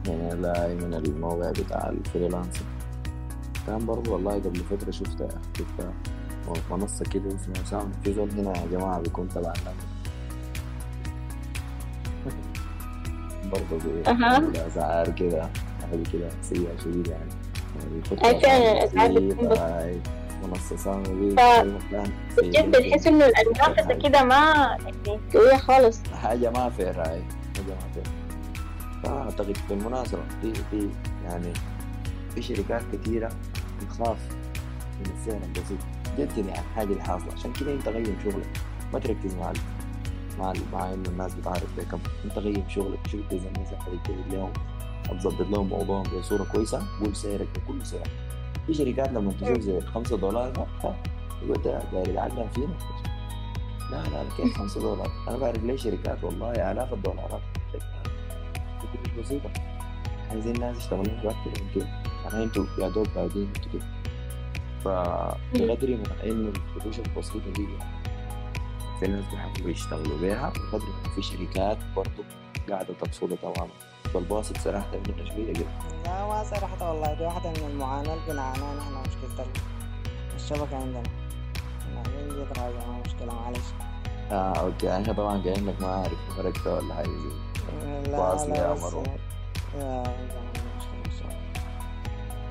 [SPEAKER 2] من لا من الموقع بتاع ال freelancer. كان برضو والله قبل فترة شفت شفت منصة كده اسمها ساوند في زول هنا يا جماعة بيكون تبع برضه بأسعار كده حاجة كده سيئة شديدة يعني.
[SPEAKER 1] أي فعلا الأسعار بتكون
[SPEAKER 2] منصة ساوند
[SPEAKER 1] بجد بتحس إنه المنافسة كده ما يعني قوية خالص.
[SPEAKER 2] حاجة ما fair هاي حاجة ما fair فأعتقد بالمناسبة في في يعني في شركات كثيرة بتخاف من السعر البسيط. جد يعني الحاجة اللي حاصلة عشان كده أنت غير شغلك ما تركز مع مع مع إنه الناس بتعرف بكم أنت غير شغلك شوف إذا الناس حتجيب لهم هتظبط لهم موضوعهم بصورة كويسة قول سعرك بكل سعر. في شركات لما تشوف زي 5 دولار يقول ده داير يعلم فينا. لا لا كيف 5 دولار؟ أنا بعرف ليه شركات والله آلاف الدولارات. مش بسيطة عايزين الناس يشتغلون أكتر من كده. يعني أنتوا يا دوب بعدين أنتوا كده فبقدر ما انه الفلوس البسيطة دي. في ناس بيحاولوا يشتغلوا بيها. بقدر ما في شركات برضه قاعدة تقصدها تماما. فالباسط صراحة منه شوية كده
[SPEAKER 3] لا ما صراحة والله. دي واحدة من المعاناة اللي بنعانيها نحن مشكلة الشبكة عندنا. مشكلة معلش.
[SPEAKER 2] آه أوكي. إحنا طبعا جايين لك ما أعرف فرقت ولا حاجة. زي
[SPEAKER 3] لا
[SPEAKER 2] واصل
[SPEAKER 3] لا
[SPEAKER 2] يا
[SPEAKER 3] الله.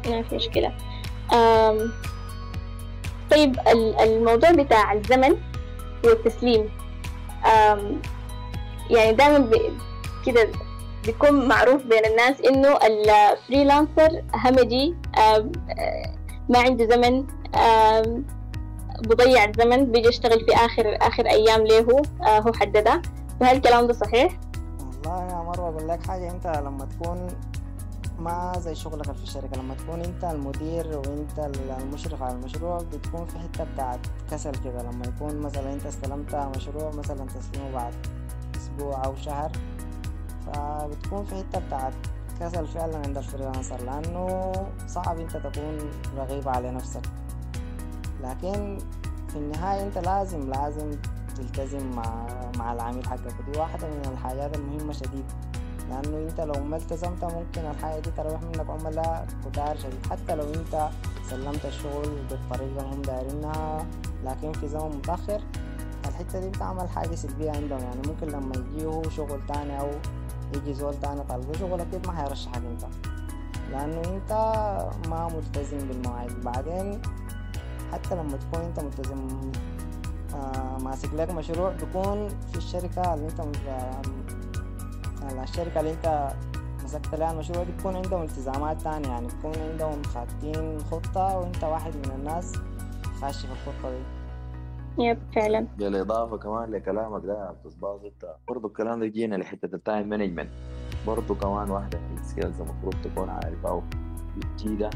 [SPEAKER 1] ما في مشكلة. أم طيب ال- الموضوع بتاع الزمن والتسليم. يعني دائما كده بيكون معروف بين الناس إنه الفريلانسر همجي آه، ما عنده زمن. بضيع الزمن بيجي يشتغل في آخر آخر أيام ليه هو؟ آه حددها. فهل الكلام ده صحيح؟
[SPEAKER 3] والله يا مروة أقول لك حاجة. أنت لما تكون ما زي شغلك في الشركة. لما تكون أنت المدير وأنت المشرف على المشروع بتكون في حتة بتاعت كسل كده. لما يكون مثلا أنت استلمت مشروع مثلا تسليمه بعد أسبوع أو شهر فبتكون في حتة بتاعت كسل فعلا عند ال freelancer لأنه صعب أنت تكون رقيب على نفسك. لكن في النهاية أنت لازم لازم تلتزم مع مع العميل حقك. ودي واحدة من الحاجات المهمة شديد. لأنه أنت لو ما التزمت ممكن الحاجة دي تروح منك. عملاء كتار شديد حتى لو أنت سلمت الشغل بالطريقة اللي هم دايرينها لكن في زمن متأخر الحتة دي بتعمل حاجة سلبية عندهم يعني. ممكن لما يجيه شغل تاني أو يجي زول تاني طالبه شغل أكيد ما هيرشحك أنت. لأنه أنت ما ملتزم بالمواعيد. بعدين حتى لما تكون أنت ملتزم آه ماسك لك مشروع بيكون في الشركة اللي أنت الشركة اللي أنت مسكت لها المشروع دي بيكون عندهم التزامات تانية يعني بيكون عندهم خاتين خطة وأنت واحد من الناس خاش في الخطة دي.
[SPEAKER 1] yep فعلا.
[SPEAKER 2] بالإضافة كمان لكلامك ده يا أستاذ باسط برضه الكلام ده جينا لحتة ال time management. برضه كمان واحدة من ال skills المفروض تكون عارفها أو جديدة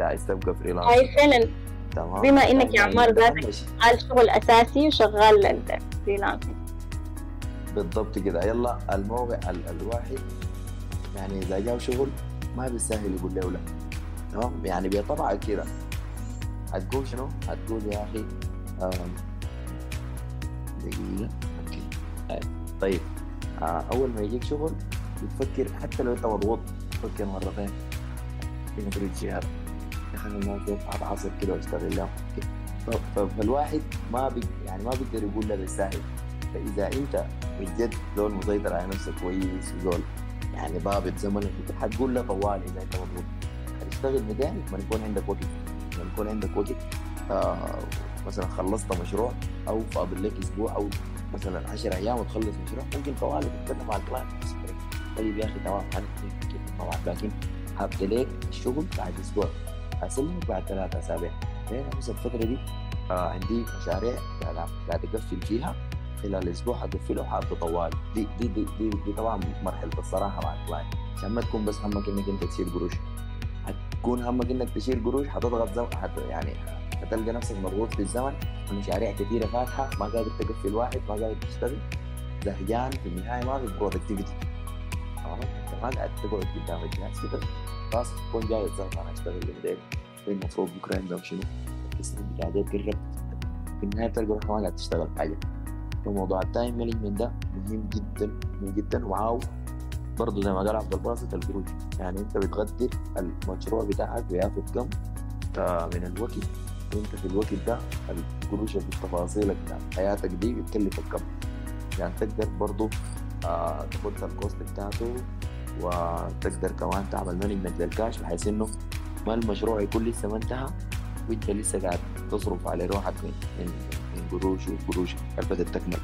[SPEAKER 2] عايز تبقى freelancer
[SPEAKER 1] هاي فعلا.
[SPEAKER 2] تمام.
[SPEAKER 1] بما إنك يا عمار ذاتك. شغال شغل أساسي وشغال ال freelancing
[SPEAKER 2] بالضبط كده. يلا الموقع ال الواحد يعني إذا جاب شغل ما بالسهل يقول له لا. تمام؟ يعني بطبعك كده. هتقول شنو؟ هتقول يا أخي دقيقة. أوكي. طيب. آه، أول ما يجيك شغل بتفكر حتى لو أنت مضغوط تفكر مرتين. في مدري أخي أنا ما كيف أتعصب كده واشتغل له فالواحد ما بي يعني ما بيقدر يقول لا بالسهل فإذا أنت بجد زول مسيطر على نفسك كويس وزول يعني ضابط زمنك حتقول له طوال إذا أنت مضغوط. هتشتغل 200 لما يكون عندك وقت. لما يكون عندك وقت آه مثلا خلصت مشروع أو فاضل لك أسبوع أو مثلا 10 أيام وتخلص مشروع ممكن طوال تتكلم مع ال client. طيب يا أخي تمام أنا طبعا لكن حاط لك الشغل بعد أسبوع. أسلمك بعد ثلاثة أسابيع. ليه نفس الفترة دي آه عندي مشاريع قاعد أقفل فيها. خلال أسبوع حقفله وحاطه طوال. دي دي دي, دي, دي طبعا مرحلة الصراحة مع ال client عشان ما تكون بس همك إنك أنت تشيل قروش. حتكون همك إنك تشيل قروش حتضغط زم... حت... يعني حتلقى نفسك مضغوط في الزمن. مشاريع كثيرة فاتحة ما قادر تقفل واحد ما قادر تشتغل. زهجان في النهاية ما في productivity تمام أنت ما قاعد تقعد قدام الجهاز كده خلاص تكون جاي الزمن أنا أشتغل الليل المفروض بكرة؟ عندك شنو؟ التسليم بتاع ده قرب في النهاية تلقى روحك ما قاعد تشتغل حاجة. فموضوع ال time management ده مهم جدا مهم جدا. ومعاه برضه زي ما قال عبد الباسط القروش يعني أنت بتقدر المشروع بتاعك بياخد كم آه، من الوقت وانت في الوقت ده القروش في تفاصيلك بتاعت حياتك دي بتكلفك كم يعني تقدر برضه آه تاخد ال cost بتاعته وتقدر كمان تعمل management لل cash بحيث إنه ما المشروع يكون لسه ما انتهى وأنت لسه قاعد تصرف على روحك من من, من قروش وقروش بدأت تكمل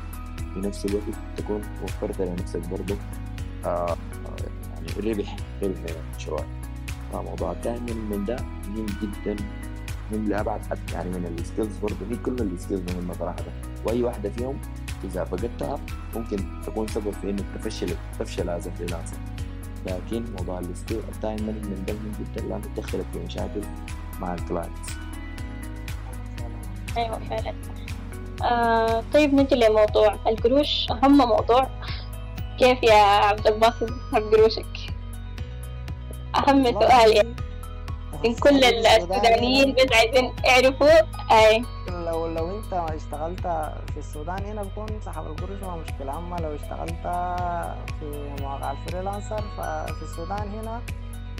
[SPEAKER 2] في نفس الوقت تكون وفرت لنفسك برضه آه يعني ربح ربح المشروع. فموضوع ال time man ده مهم جدا مهم لأبعد حد يعني من ال skills برضه. هي كل ال skills مهمة صراحة. وأي واحدة فيهم إذا فقدتها ممكن تكون سبب في إنك تفشل تفشل as freelancer لكن موضوع ال skill ال time management ده مهم جدا لأنه تدخلك في مشاكل مع ال clients
[SPEAKER 1] أيوة فعلا. آه طيب نجي لموضوع القروش. أهم موضوع كيف يا عبد الباسط تسحب قروشك؟ أهم سؤال يعني. من كل السودانيين بس عايزين يعرفوا أي.
[SPEAKER 3] لو لو أنت اشتغلت في السودان هنا بكون سحب القروش ما مشكلة أما لو اشتغلت في مواقع ال freelancer ففي السودان هنا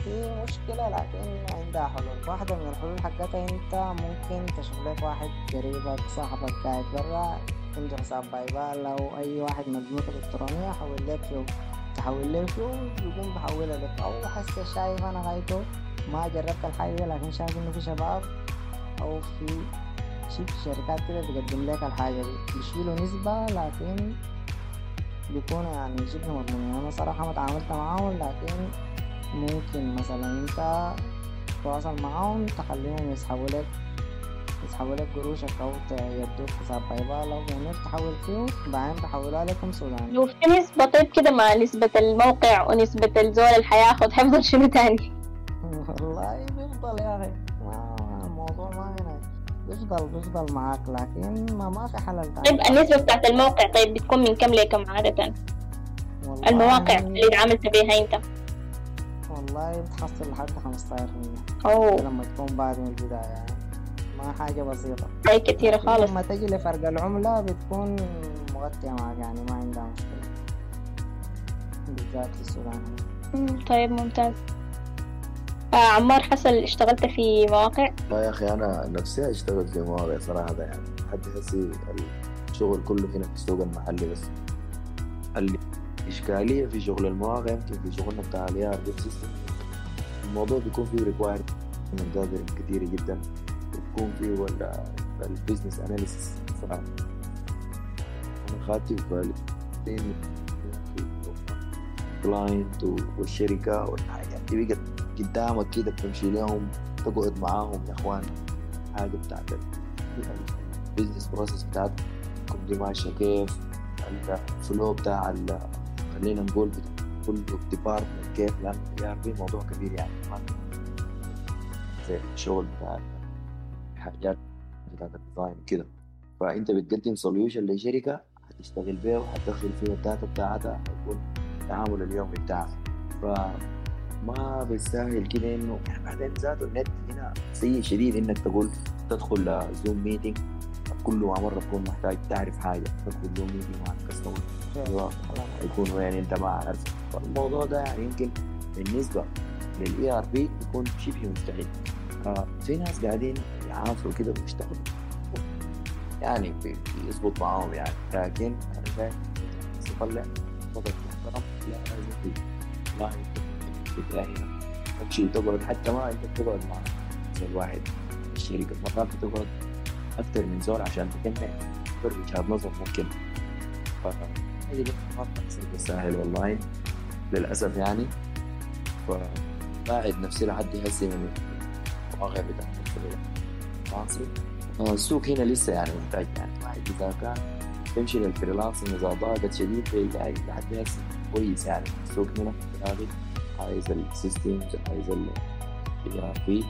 [SPEAKER 3] في مشكلة لكن عندها حلول. واحدة من الحلول حقتها أنت ممكن تشوف لك واحد قريبك صاحبك قاعد برا عنده حساب PayPal أو أي واحد من البنوك الالكترونية حول لك فيه تحول له فيه يقوم بحولها لك. أو حسي شايف أنا غايته ما جربت الحاجة لكن شايف إنه في شباب أو في شيء شركات كده بتقدم لك الحاجة دي. بيشيلوا نسبة لكن بيكونوا يعني شبه مضمونين. أنا صراحة ما تعاملت معاهم لكن ممكن مثلا أنت تتواصل معاهم تخليهم يسحبوا لك يسحبوا لك قروشك أو يدوك حساب بايبال أو بينك تحول فيه بعدين بحولها لكم سوداني
[SPEAKER 1] لو في نسبة طيب كده مع نسبة الموقع ونسبة الزول اللي حياخد حيفضل شنو تاني؟
[SPEAKER 3] والله بيفضل يا ما الموضوع ما هنا. بيفضل بيفضل معاك لكن ما, ما في حل
[SPEAKER 1] طيب النسبة بتاعت الموقع طيب بتكون من كم لكم عادة؟ المواقع اللي اتعاملت بيها أنت.
[SPEAKER 3] والله بتحصل لحد 15%
[SPEAKER 1] أوه.
[SPEAKER 3] لما تكون بعد من البداية. يعني ما حاجة بسيطة.
[SPEAKER 1] هاي كتيرة خالص.
[SPEAKER 3] لما تجي لفرق العملة بتكون مغطية معك يعني ما عندها مشكلة. بالذات في السودان.
[SPEAKER 1] طيب ممتاز. آه عمار حسن اشتغلت في مواقع؟
[SPEAKER 2] لا يا أخي أنا نفسي أشتغل في مواقع صراحة يعني حد هسي الشغل كله هنا في السوق المحلي بس. الاشكاليه في شغل المواقع يمكن في شغلنا بتاع الاي ار سيستم الموضوع بيكون فيه ريكواير من جاذرين كتير جدا وبيكون فيه ولا البيزنس اناليسيس أنا خدت فاليدين client والشركة والحاجات دي بقت قدامك كده بتمشي لهم تقعد معاهم يا إخوان. حاجة بتاعت ال business process بتاعتكم دي ماشية كيف؟ ال flow بتاع خلينا نقول كل department كيف لأن ال ERP موضوع كبير يعني. ما زي الشغل بتاع الحاجات بتاعت ال design وكده فأنت بتقدم solution لشركة هتشتغل بيها وهتدخل فيها ال data بتاعتها هيكون التعامل اليومي بتاعها. فما بالساهل كده إنه يعني بعدين ذاته النت هنا سيء شديد إنك تقول تدخل Zoom meeting كل ما مرة تكون محتاج تعرف حاجة تدخل Zoom meeting مع ال customer يكون وين أنت ما عارف فالموضوع ده يعني يمكن بالنسبة لل ERP يكون شبه مستحيل. آه، في ناس قاعدين يعافروا كده ويشتغلوا. يعني بي- بيظبط معاهم يعني. لكن أنا شايف يطلع وضع محترم لا لازم في ما بتلاقي تمشي تقعد حتى ما أنت تقعد مع زي واحد في الشركة مرات بتقعد أكثر من زول عشان تجمع كل وجهات نظر ممكن. ف هذه ما بتحصل بالساهل والله. للأسف يعني. فقاعد نفسي لحد هسه من المواقع بتاعت ال freelancing آه، السوق هنا لسه يعني محتاج يعني. واحد اذا كان تمشي لل freelancing اذا ضاقت شديد بيلاقي لحد هسه كويس يعني. السوق هنا راغب عايز ال systems عايز ال ERP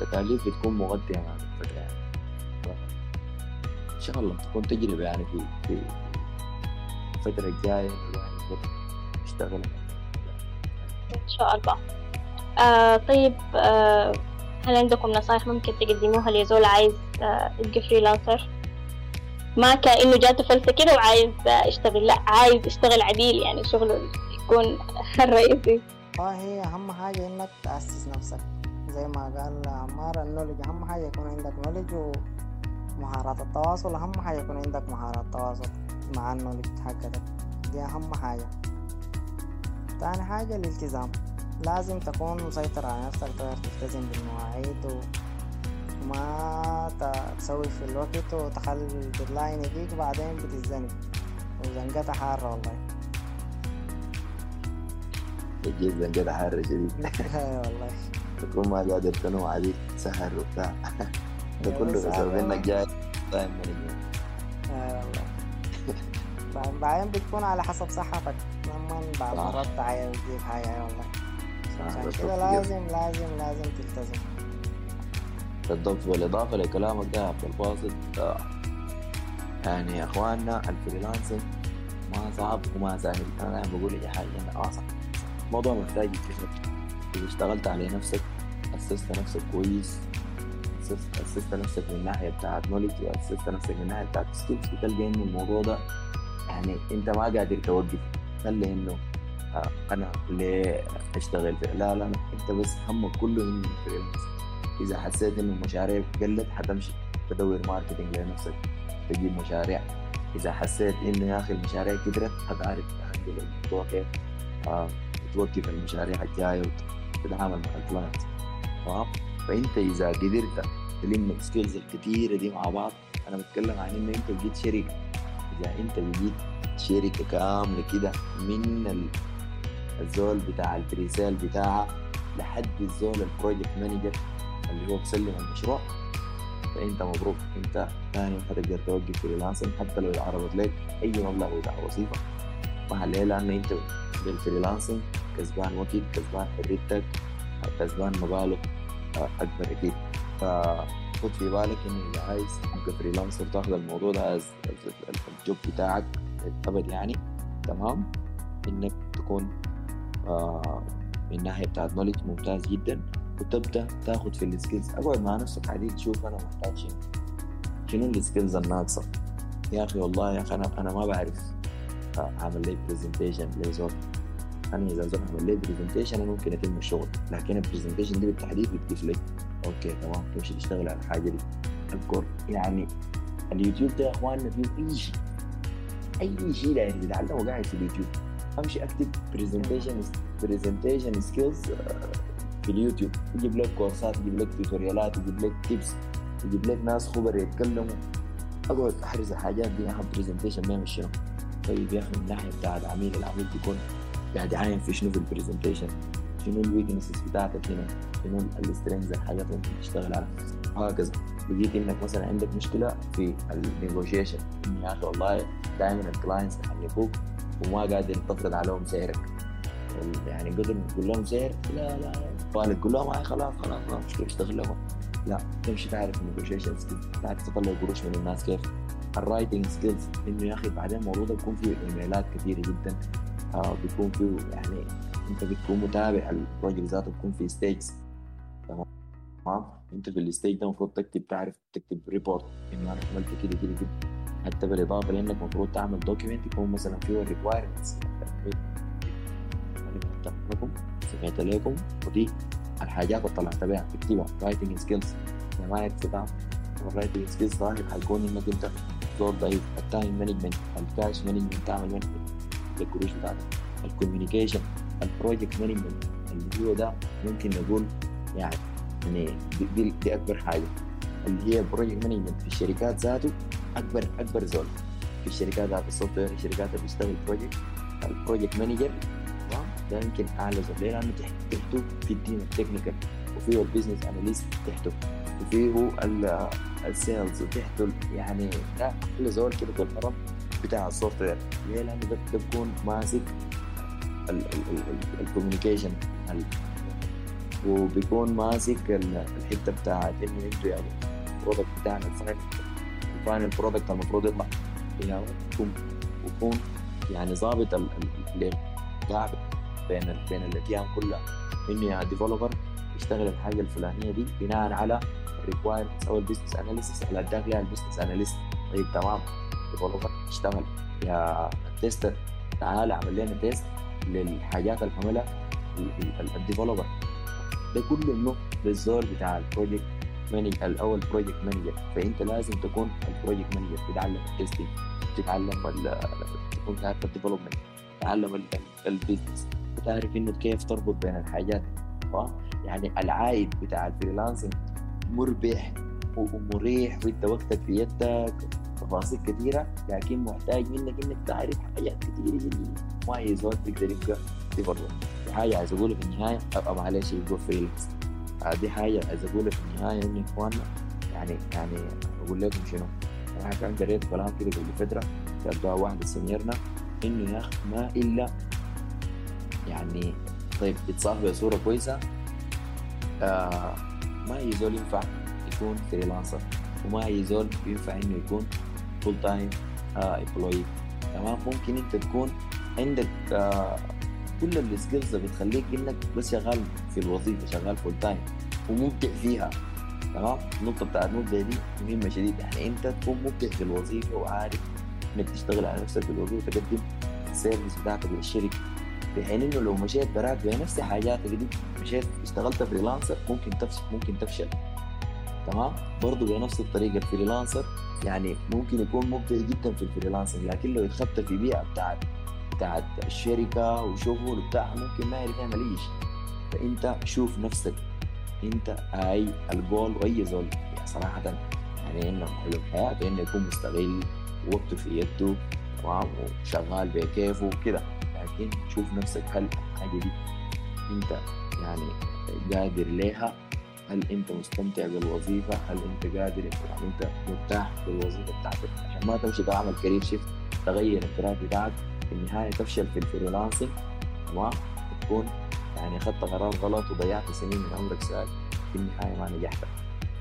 [SPEAKER 2] التكاليف بتكون مغطية مع الفترة يعني. إن شاء الله تكون تجربة يعني في في الفترة الجاية الواحد يقدر يشتغل.
[SPEAKER 1] إن شاء الله. آه طيب آه هل عندكم نصائح ممكن تقدموها لزول عايز آه يبقى فريلانسر ما كأنه جاته فلسة كده وعايز آه يشتغل لا عايز يشتغل عديل يعني شغله يكون الرئيسي.
[SPEAKER 3] آه هي أهم حاجة إنك تأسس نفسك. زي ما قال عمار النولج أهم حاجة يكون عندك نولج ومهارات التواصل أهم حاجة يكون عندك مهارات تواصل مع النولج حقتك دي أهم حاجة. تاني حاجة الالتزام. لازم تكون مسيطر على نفسك تقدر تلتزم بالمواعيد و... وما تسوي في الوقت وتخلي الديدلاين يجيك بعدين بتتزنق وزنقتها حارة والله.
[SPEAKER 2] تجي زنقة حارة شديد
[SPEAKER 3] أي والله.
[SPEAKER 2] تكون ما قادر تنوم عليك سهر وبتاع. ده كله
[SPEAKER 3] هذا-
[SPEAKER 2] انك جاي time management
[SPEAKER 3] اي والله بعد- بعدين بتكون على حسب صحتك. لما بعد. مرات تعيا وتجيب حاجة والله عشان
[SPEAKER 2] بالضبط
[SPEAKER 3] كده
[SPEAKER 2] كده.
[SPEAKER 3] لازم لازم لازم تلتزم.
[SPEAKER 2] بالضبط بالاضافه لكلامك ده عبد الباسط آه، يعني يا إخواننا ال freelancing ما صعب وما سهل أنا دايما بقول اي حاجة انه آه صعب الموضوع محتاج يكتشف إذا اشتغلت على نفسك أسست نفسك كويس اسست نفسك من الناحية بتاعت knowledge واسست نفسك من الناحية بتاعت skills بتلقى انه الموضوع ده يعني أنت ما قادر توقف. خلي إنه آه، أنا ليه أشتغل في لا لا أنت بس همك كله انه إذا حسيت إنه المشاريع قلت حتمشي تدور marketing لنفسك تجيب مشاريع. إذا حسيت إنه يا أخي المشاريع كترت حتعرف ت handle الموضوع كيف آه توقف المشاريع الجاية وتتعامل مع ال client تمام فأنت إذا قدرت تلم ال skills الكتيرة دي مع بعض. أنا بتكلم عن انه أنت بقيت شركة. إذا أنت بقيت شركة كاملة كده من ال- الزول بتاع ال presale بتاعها لحد الزول ال project manager اللي هو بسلم المشروع فأنت مبروك. أنت ثاني حتقدر توقف freelancing حتى لو عرضت لك أي مبلغ بتاع وظيفة. ما ليه لأنه أنت بال freelancing كسبان وقت كسبان حريتك كسبان مبالغ أكبر أكيد. فخد في بالك انه اذا عايز ك freelancer تاخذ الموضوع ده ال job بتاعك ابد يعني تمام؟ انك تكون آه من ناحية بتاعت knowledge ممتاز جدا وتبدأ تاخذ في ال skills اقعد مع نفسك عادي تشوف أنا محتاج شنو. شنو ال skills الناقصه يا أخي والله يا أخي أنا أنا ما بعرف اعمل لي presentation لزول أنا إذا زول عمل لي presentation أنا ممكن أتم الشغل. لكن ال presentation دي بالتحديد بتضيف لك okay تمام. تمشي تشتغل على الحاجة دي. اذكر يعني اليوتيوب ده يا اخواننا فيه اي شيء أي شيء داير تتعلمه قاعد في اليوتيوب. أمشي أكتب presentation presentation skills في اليوتيوب. يجيب لك كورسات يجيب لك tutorial ات يجيب لك tips يجيب لك ناس خبرة يتكلموا. أقعد أحرز الحاجات دي أخي presentation ما شنو طيب يا أخي من الناحيه بتاع العميل العميل بيكون قاعد يعاين في شنو في ال presentation شنو ال weaknesses بتاعتك هنا شنو ال strengths الحاجات اللي ممكن تشتغل عليها. وهكذا. بقيت انك مثلا عندك مشكلة في ال negotiation. انه يا أخي والله دائما ال clients يحلفوك وما قادر تفرض عليهم سعرك. يعني قدر تقول لهم سعر لا لا بالك تقول لهم هي خلاص خلاص ما مشكله اشتغل لهم. لا تمشي تعرف ال negotiation skills تعرف تطلع قروش من الناس كيف. ال writing skills إنه يا أخي بعدين الموضوع ده بيكون فيه إيميلات كثيرة جدا. آه بيكون فيه يعني انت بتكون متابع ال project ذاته بيكون في stages تمام؟ انت في ال stage ده المفروض تكتب تعرف تكتب report انه أنا عملت كده كده كده. حتى بالإضافة لإنك المفروض تعمل document يكون مثلا فيه ال requirements لكم سمعت لكم؟ ودي الحاجات اللي طلعت بها تكتبها writing skills ما يكتبها ال writing skills ظاهر حيكون إنك أنت زول ضعيف. ال time management ال cash management تعمل management للقروش بتاعتك. ال communication ال project management اللي هو ده ممكن نقول يعني يعني دي, دي أكبر حاجة. اللي هي project management في الشركات ذاته اكبر أكبر زول. في الشركات ذات ال software الشركات اللي بتشتغل project ال project manager ده يمكن أعلى زول. ليه؟ لأنه تحته في ال team ال technical وفيه ال business analyst تحته وفيه ال sales وتحته يعني ده كل زول كده الهرم بتاع ال software. ليه؟ لأنه ده ماسك ال communication وبيكون ماسك الحتة بتاعت انه أنتوا يعني ال product بتاعنا ال final product المفروض يطلع. ويكون يعني ظابط الايقاع بين بين الأتيان كلها. انه يا developer يشتغل الحاجة الفلانية دي بناء على ال requirements أو ال business analysis اللي اداك لها ال business analyst طيب تمام. developer اشتغل يا tester تعال اعمل لنا test للحاجات اللي عملها ال developer ده كله إنه للزول بتاع ال project manager أو ال project manager فأنت لازم تكون ال project manager تتعلم ال testing تتعلم تكون تعرف ال development تتعلم ال business وتعرف إنه كيف تربط بين الحاجات. يعني العائد بتاع ال freelancing مربح ومريح وانت وقتك في يدك تفاصيل كثيرة لكن محتاج منك إنك تعرف حاجات كثيرة جدا. ما أي زول تقدر يبقى ديفلوبر حاجة عايز أقولها في النهاية. معلش يبقى فريلانس دي حاجة عايز أقولها في النهاية انه إخواننا. يعني يعني أقول لكم شنو. أنا كان قريت كلام كده قبل فترة كاتبها واحدة سنيرنا إنه يا أخي ما إلا يعني طيب يتصاحب بصورة كويسة. آه ما زول ينفع يكون فريلانسر. وما أي زول ينفع إنه يكون فول تايم employee تمام؟ ممكن أنت تكون عندك آه كل ال skills اللي بتخليك إنك بس شغال في الوظيفة شغال full time ومبدع فيها. تمام؟ النقطة بتاعت مبدع دي مهمة شديد. يعني أنت تكون مبدع في الوظيفة وعارف إنك تشتغل على نفسك في الوظيفة تقدم ال service بتاعتك للشركة. حين إنه لو مشيت براك بنفس حاجاتك دي مشيت اشتغلت freelancer ممكن تفشل ممكن تفشل. تمام؟ برضه بنفس الطريقة ال freelancer يعني ممكن يكون مبدع جدا في ال freelancing لكن لو اتخبط في بيئة بتاعت بتاعت الشركة وشغل وبتاع ممكن ما يعرف يعمل إيش. فأنت شوف نفسك. أنت أي الجول وأي زول. يعني صراحة يعني إنه حلم حياته إنه يكون مستغل وقته في يده تمام؟ وشغال بكيفه وكده. لكن شوف نفسك هل الحاجة دي أنت يعني قادر ليها؟ هل أنت مستمتع بالوظيفة؟ هل أنت قادر يعني أنت مرتاح بالوظيفة بتاعتك؟ عشان ما تمشي تعمل career shift تغير ال track بتاعك في النهاية تفشل في ال freelancing تمام؟ تكون يعني أخذت قرار غلط وضيعت سنين من عمرك ساعات في النهاية ما نجحت.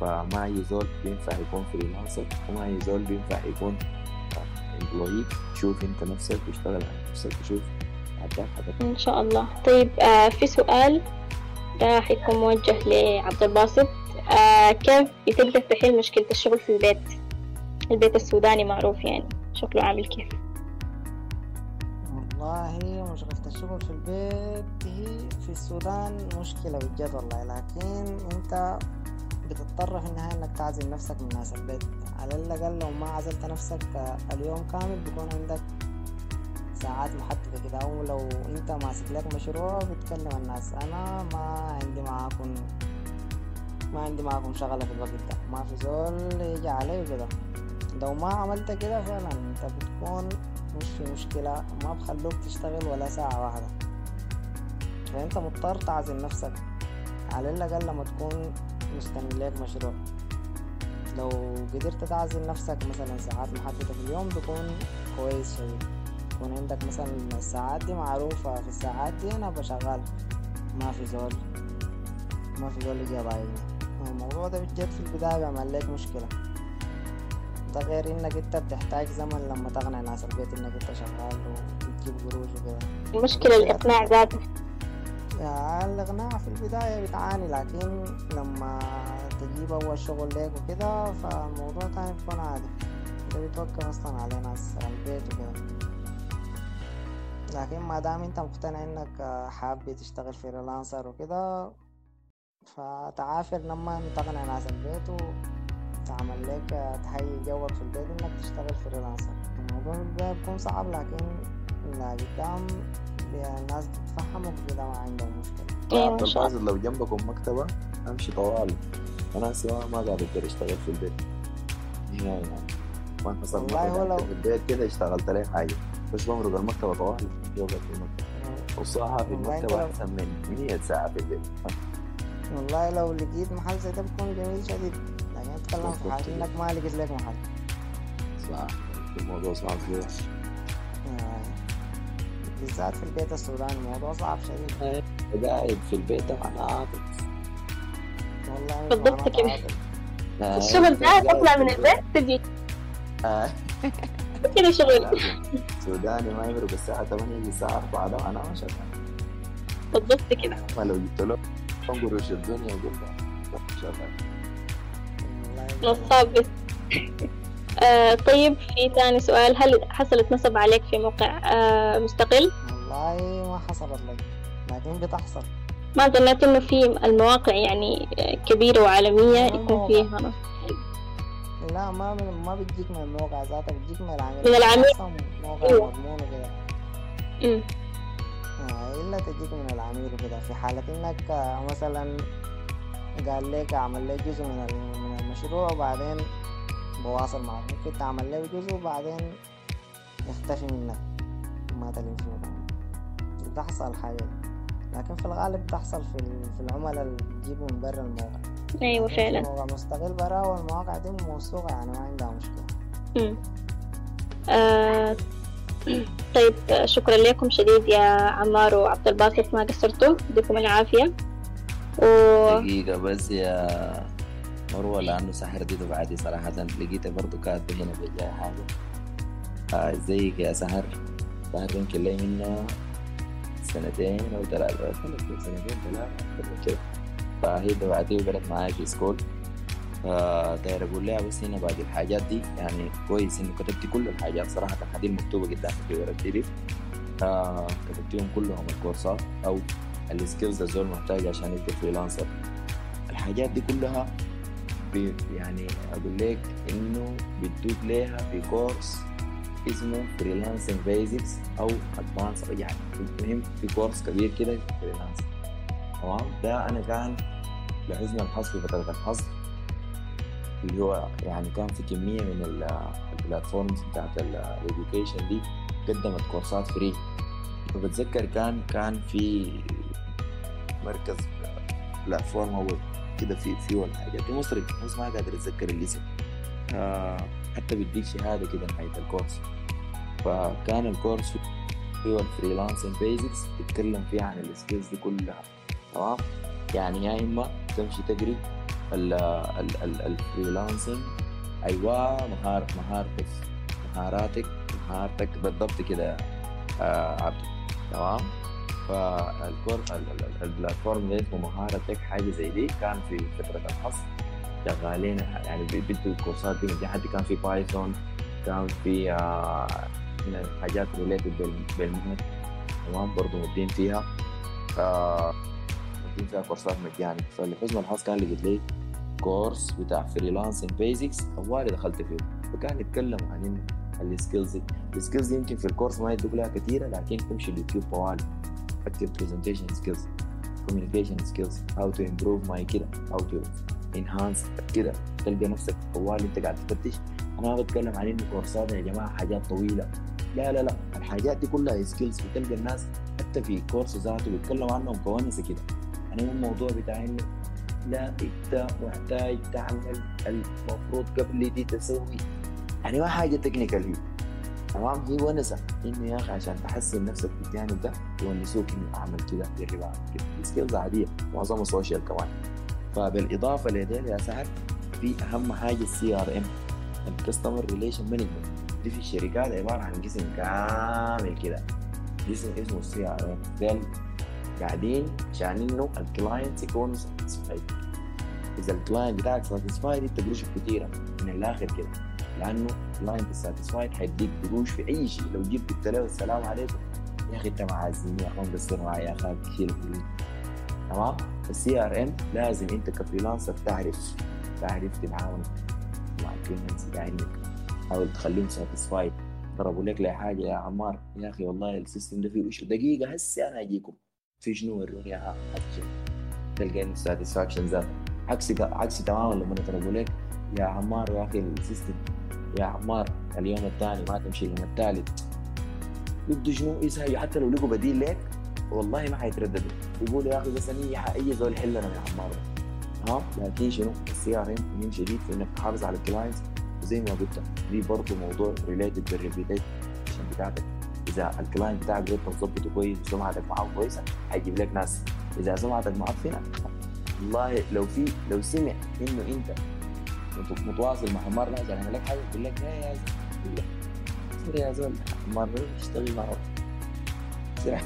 [SPEAKER 2] فما أي زول بينفع يكون freelancer وما أي زول بينفع يكون employee شوف أنت نفسك واشتغل على نفسك وشوف
[SPEAKER 1] إن شاء الله. طيب آه في سؤال. ده حيكون موجه لعبد الباسط. آه كيف بتقدر تحل مشكلة الشغل في البيت؟ البيت السوداني معروف يعني شكله عامل كيف؟
[SPEAKER 3] والله مشغلة الشغل في البيت هي في السودان مشكلة بجد والله لكن انت بتضطر في النهاية انك تعزل نفسك من ناس البيت. على الأقل لو ما عزلت نفسك اليوم كامل بيكون عندك ساعات محددة كده. أو لو أنت ماسك لك مشروع بتكلم الناس. أنا ما عندي معاكم ما عندي معاكم شغلة في الوقت ده. ما في زول يجي علي وكده. لو ما عملت كده فعلا أنت بتكون مش في مشكلة. ما بخلوك تشتغل ولا ساعة واحدة. فأنت مضطر تعزل نفسك على الأقل لما تكون مستني لك مشروع. لو قدرت تعزل نفسك مثلا ساعات محددة في اليوم بيكون كويس شديد يكون عندك مثلا الساعات دي معروفة. في الساعات دي أنا بشغال ما في زول. ما في زول يجي يضايقني. الموضوع ده بجد في البداية بيعمل لك مشكلة. ده غير إنك أنت بتحتاج زمن لما تقنع ناس البيت إنك أنت شغال وتجيب قروش وكده.
[SPEAKER 1] المشكلة الإقناع ذاته.
[SPEAKER 3] يا الإقناع في البداية بتعاني لكن لما تجيب أول شغل ليك وكده فالموضوع تاني بيكون عادي. ده بيتوقف أصلا على ناس البيت وكده. لكن ما دام انت مقتنع انك حابب تشتغل freelancer وكده فتعافر لما تقنع ناس البيت وتعمل لك تهيئ جوك في البيت انك تشتغل freelancer الموضوع بيكون صعب لكن لا قدام الناس بتفهمك كده ما عندهم مشكلة.
[SPEAKER 1] شاء الله
[SPEAKER 2] لو جنبكم مكتبة امشي طوالي أنا سوا ما قاعد أقدر أشتغل في البيت. نهائي يعني ما
[SPEAKER 3] لو-
[SPEAKER 2] في البيت كده اشتغلت لي حاجة. بس بمرق المكتبة طوالي. جوقت في المكتبة. والصراحة في المكتبة أحسن من 100 ساعة في البيت
[SPEAKER 3] والله لو لقيت محل زي ده بيكون جميل شديد. لكن أتكلم في حاجة إنك ما لقيت لك محل.
[SPEAKER 2] صح. الموضوع صعب شوية
[SPEAKER 3] آه. بالذات في البيت السوداني الموضوع صعب شديد.
[SPEAKER 2] قاعد في البيت أنا عاطل.
[SPEAKER 3] والله
[SPEAKER 1] بالضبط كده. الشغل ده تطلع من البيت؟ تجي
[SPEAKER 2] آه.
[SPEAKER 1] كده شغل.
[SPEAKER 2] سوداني ما يمرق الساعة 8 يجي الساعة 4 ده أنا ما شغال
[SPEAKER 1] بالضبط كده.
[SPEAKER 2] ما لو جبت له قروش الدنيا قلت له شغال
[SPEAKER 1] نصاب آه طيب في ثاني سؤال. هل حصلت نصب عليك في موقع آه مستقل؟
[SPEAKER 3] والله ما حصلت لي لكن بتحصل
[SPEAKER 1] ما ظنيت إنه في المواقع يعني كبيرة وعالمية يكون. فيها.
[SPEAKER 3] لا ما من ما بتجيك من الموقع ذاته بتجيك من العميل.
[SPEAKER 1] من العميل.
[SPEAKER 3] موقع
[SPEAKER 1] أيوة.
[SPEAKER 3] مضمون وكده. آه، إلا تجيك من العميل وكده. في حالة إنك آه، مثلا قال لك أعمل لك جزء من من المشروع وبعدين بواصل معك ممكن تعمل لك جزء وبعدين يختفي منك. ما تلم فيه بتحصل حاجة. لكن في الغالب بتحصل في في العملاء اللي بتجيبوا من برا الموقع. أيوه
[SPEAKER 1] فعلا.
[SPEAKER 3] موقع مستقل برا والمواقع دي موثوقة يعني ما عندها مشكلة.
[SPEAKER 1] أمم. آه طيب شكرا لكم شديد يا عمار وعبد الباسط ما قصرتوا. يديكم العافية. و
[SPEAKER 2] دقيقة بس يا مروة لأنه سحر دي بعدي صراحة. لقيتها برضو كاتبة هنا بجاي حاجة آه زيك يا سحر؟ سحر يمكن لي منها سنتين أو ثلاثة. سنتين سنتين ثلاثة. كده فهي دفعتي وقالت معايا في سكول فداير أقول لها بس هنا باقي الحاجات دي يعني كويس إنه كتبتي كل الحاجات. صراحة هذه المكتوبة قدامك في ورقة بي دي. آه كتبتيهم كلهم الكورسات أو السكيلز الزول محتاج عشان يبقى فريلانسر الحاجات دي كلها يعني أقول لك إنه بتدوب ليها في كورس اسمه فريلانسنج بيزكس أو ادفانس يعني المهم في كورس كبير كده فريلانسنج تمام؟ ده أنا كان لحسن الحظ في الحظ اللي هو يعني كان في كمية من ال- ال platforms بتاعت ال education دي قدمت كورسات free فبتذكر كان كان في مركز platform هو كده في في والحاجات دي مصري بس ما قادر أتذكر الاسم آه حتى بيديك شهادة كده نهايه الكورس. فكان الكورس فيه ال freelancing basics بيتكلم فيها عن ال skills دي كلها. تمام؟ يعني يا اما تمشي تقري ال freelancing أيوه مهارة مهارتك مهاراتك مهارتك بالضبط كده آه عبد. تمام؟ فالكورس ال platform اللي اسمه مهارتك حاجة زي دي كان في فترة الحظر. شغالين يعني بيدوا الكورسات دي. في حد كان في Python كان في آه حاجات related بالمهنة. تمام؟ برضه مدين فيها. آه مدين فيها كورسات مجاني فلحسن الحظ كان لقيت لي كورس بتاع freelancing basics طوالي دخلت فيه. فكان يتكلم عن ال skills دي ال skills دي يمكن في الكورس ما يدوك لها كثيره لكن تمشي اليوتيوب طوالي active presentation skills communication skills how to improve my كده how to enhance كده تلقى نفسك طوالي انت قاعد تفتش. أنا ما بتكلم عن انه كورسات يا جماعة حاجات طويلة. لا لا لا. الحاجات دي كلها skills بتلقى الناس حتى في كورس ذاته بيتكلموا عنهم كونسة كده. يعني مو الموضوع بتاع إنه لا أنت محتاج تعمل المفروض قبل دي تسوي. يعني ما حاجة technical هي. تمام؟ هي ونسة. إنه يا أخي عشان تحسن نفسك في الجانب ده يونسوك إنه أعمل كده جرب كده skills عادية. معظمها social كمان. فبالإضافة لديل يا سعد في أهم حاجة ال CRM ال customer relation management دي في الشركات عبارة عن قسم كامل كده. قسم اسمه ال CRM قاعدين عشان إنه ال client يكون satisfied إذا ال client بتاعك satisfied أنت قروشك كثيره من الآخر كده. لأنه client satisfied حيديك قروش في أي شيء. لو جيت قلت له السلام عليكم. يا أخي أنت معازمني يا أخي مقصر معي يا أخي فلوس تمام؟ السي ار ام لازم أنت كفريلانسر تعرف. تعرف تتعامل مع الكلاينتس بتاعينك حاول تخليهم ساتسفايد ضربوا لك لي حاجة يا عمار. يا أخي والله السيستم ده فيه دقيقة هسه أنا أجيكم. شنو وروني اياها تلقى ساتسفاكشن ذات عكسي عكسي تماما لما يضربوا لك يا عمار يا أخي السيستم يا عمار اليوم الثاني ما تمشي اليوم الثالث. بده شنو يسهل. حتى لو لقوا بديل لك والله ما حيترددوا. يقولوا يا أخي بس أنا أي زول حل لنا يا عمار. ها؟ لكن شنو؟ ال CRM مهم شديد في إنك تحافظ على ال clients. وزي ما قلت دي برضه موضوع related بال reputation بتاعتك إذا ال client بتاعك قدرت تظبطه كويس وسمعتك معاه كويسة حيجيب لك ناس. إذا سمعتك معفنه والله لو في لو سمع إنه أنت متواصل مع عمار عشان يعمل لك حاجة يقول لك يا زول يا زول عمار تشتغل معه يصير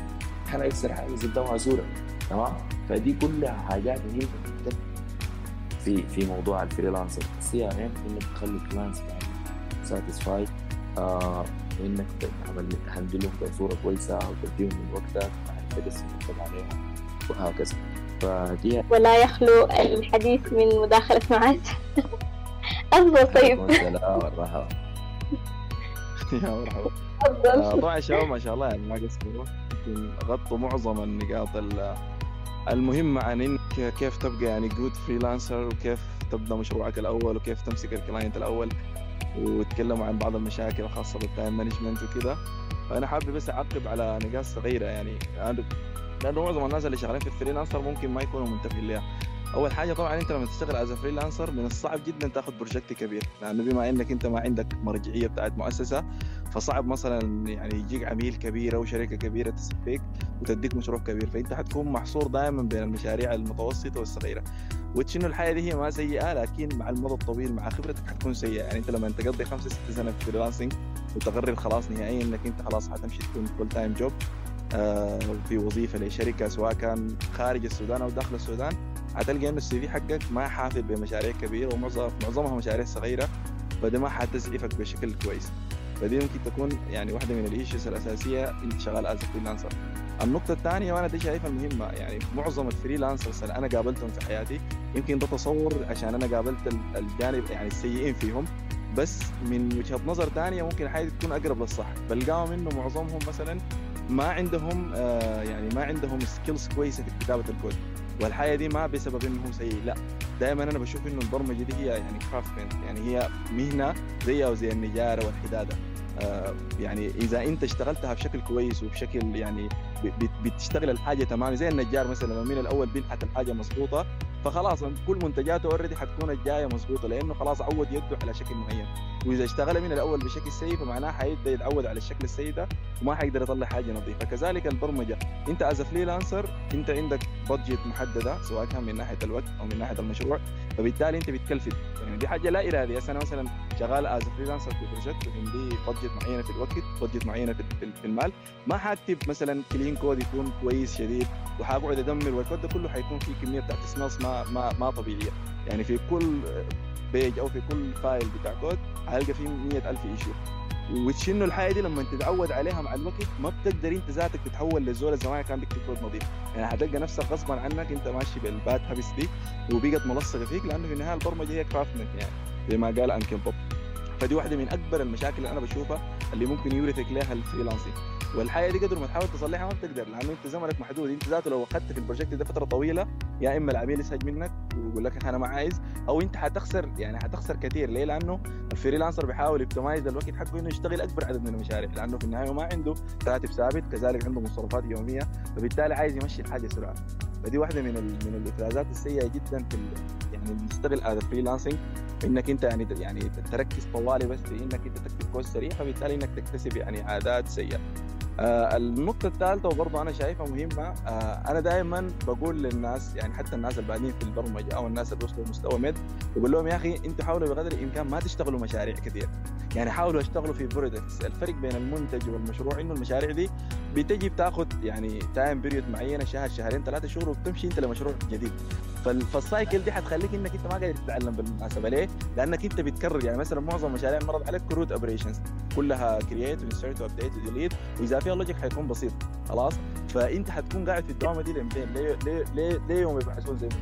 [SPEAKER 2] أنا يكسر حاجة قدامها صورة. تمام؟ فدي كلها حاجات مهمه جدا في في موضوع الفريلانسر. سي آر إم إنك تخلي الكلاينتس ساتيسفايد وإنك تعمل تهندلهم بصورة كويسة وتديهم من وقتك انت بس تكتب عليها وهكذا. فدي
[SPEAKER 1] ولا يخلو الحديث من مداخلة معاذ أفضل طيب.
[SPEAKER 2] السلام والرحمة.
[SPEAKER 4] يا مرحبا. طبعا الشباب ما شاء الله يعني ما قصروا. يمكن غطوا معظم النقاط ال- المهمة عن انك كيف تبقى يعني good freelancer وكيف تبدا مشروعك الأول وكيف تمسك ال client الأول. وتكلموا عن بعض المشاكل الخاصة بال time management وكذا. فأنا حابب بس أعقب على نقاط صغيرة يعني. لأنه معظم الناس اللي شغالين في ال freelancer ممكن ما يكونوا منتبهين لها أول حاجة طبعا أنت لما تشتغل as freelancer من الصعب جدا تاخذ project كبير لأنه بما إنك أنت ما عندك مرجعية بتاعت مؤسسة فصعب مثلا يعني يجيك عميل كبير أو شركه كبيرة تثق فيك وتديك مشروع كبير. فأنت حتكون محصور دائما بين المشاريع المتوسطة والصغيرة. which انه الحياة دي؟ هي ما سيئة لكن مع المدى الطويل مع خبرتك حتكون سيئة. يعني أنت لما تقضي خمسة ست سنة في freelancing وتقرر خلاص نهائيا إنك أنت خلاص حتمشي تكون full time job في وظيفة لشركة سواء كان خارج السودان أو داخل السودان. هتلقى انه ال CV حقك ما حافل بمشاريع كبيرة ومعظم معظمها مشاريع صغيرة فده ما حتسعفك بشكل كويس. فدي ممكن تكون يعني واحدة من ال issues الأساسية أنت شغال as freelancer النقطة الثانية وأنا دي شايفها مهمة يعني معظم ال freelancers اللي أنا قابلتهم في حياتي يمكن ده تصور عشان أنا قابلت ال- الجانب يعني السيئين فيهم. بس من وجهة نظر ثانية ممكن الحاجة تكون أقرب للصح. بلقاهم إنه معظمهم مثلا ما عندهم آه يعني ما عندهم skills كويسة في كتابة الكود. والحاجة دي ما بسبب إنهم سيء لا دائما أنا بشوف إنه البرمجة دي هي يعني craftsmanship يعني هي مهنة زيها وزي النجارة والحدادة. آه، يعني إذا أنت اشتغلتها بشكل كويس وبشكل يعني بتشتغل الحاجة تمام زي النجار مثلا لما من الأول بينحت الحاجة مظبوطة فخلاص كل منتجاته already حتكون الجاية مظبوطة لأنه خلاص عود يده على شكل معين. وإذا اشتغل من الأول بشكل سيء فمعناه حيبدأ يتعود على الشكل السيء ده وما حيقدر يطلع حاجة نظيفة. كذلك البرمجة. أنت as freelancer أنت عندك budget محددة سواء كان من ناحية الوقت أو من ناحية المشروع فبالتالي أنت بتكلفت. يعني دي حاجة لا اراديه أنا مثلا شغال as freelancer في project وعندي معينة في الوقت budget معينة في المال. ما حاكتب مثلا clean code يكون كويس شديد وحاقعد أدمر والكود ده كله حيكون فيه كمية بتاعت smells ما ما ما طبيعية. يعني في كل page أو في كل file بتاع كود حلقى فيه 100000 ايشو وتش انه الحاجة دي لما تتعود عليها مع الوقت ما بتقدر أنت ذاتك تتحول للزول زمان كان بيكتب كود نظيف. يعني حتلقى نفسك غصبا عنك أنت ماشي بال bad habits دي وبقت ملصقة فيك لأنه في النهاية البرمجة هي craftsmanship يعني زي ما قال Uncle Bob فدي واحدة من أكبر المشاكل اللي أنا بشوفها اللي ممكن يورثك لها ال freelancing والحاجة دي قدر ما تحاول تصلحها ما بتقدر لأنه أنت زمنك محدود. أنت ذاته لو أخذت في ال project ده فترة طويلة يا إما العميل يزهج منك ويقول لك أنا ما عايز أو أنت حتخسر يعني حتخسر كثير ليه؟ لأنه ال freelancer بيحاول ي optimize الوقت حقه إنه يشتغل أكبر عدد من المشاريع. لأنه في النهاية ما عنده راتب ثابت كذلك عنده مصروفات يومية فبالتالي عايز يمشي الحاجة سرعة. فدي واحدة من من الافرازات السيئة جدا في يعني اللي بتشتغل as freelancing إنك أنت يعني يعني تركز طوالي بس في إنك أنت تكتب كود سريع فبالتالي إنك تكتسب يعني عادات سيئة. آه النقطة الثالثة وبرضه أنا شايفها مهمة آه أنا دائما بقول للناس يعني حتى الناس اللي في البرمجة أو الناس اللي وصلوا لمستوى mid بقول لهم يا أخي أنتوا حاولوا بقدر الإمكان ما تشتغلوا مشاريع كثير. يعني حاولوا اشتغلوا في products الفرق بين المنتج والمشروع إنه المشاريع دي بتجي بتاخذ يعني time period معينة شهر شهرين ثلاثة شهور وبتمشي أنت لمشروع جديد. فال- فال cycle دي حتخليك إنك أنت ما قادر تتعلم بالمناسبة. ليه؟ لأنك أنت بتكرر يعني مثلا معظم المشاريع مرت عليك CRUD operations كلها create و insert و update و delete وإذا فيها logic حيكون بسيط خلاص؟ فأنت حتكون قاعد في الدوامه دي لمتين ليه ليه ليه, ليه يوم يبحثون زي ما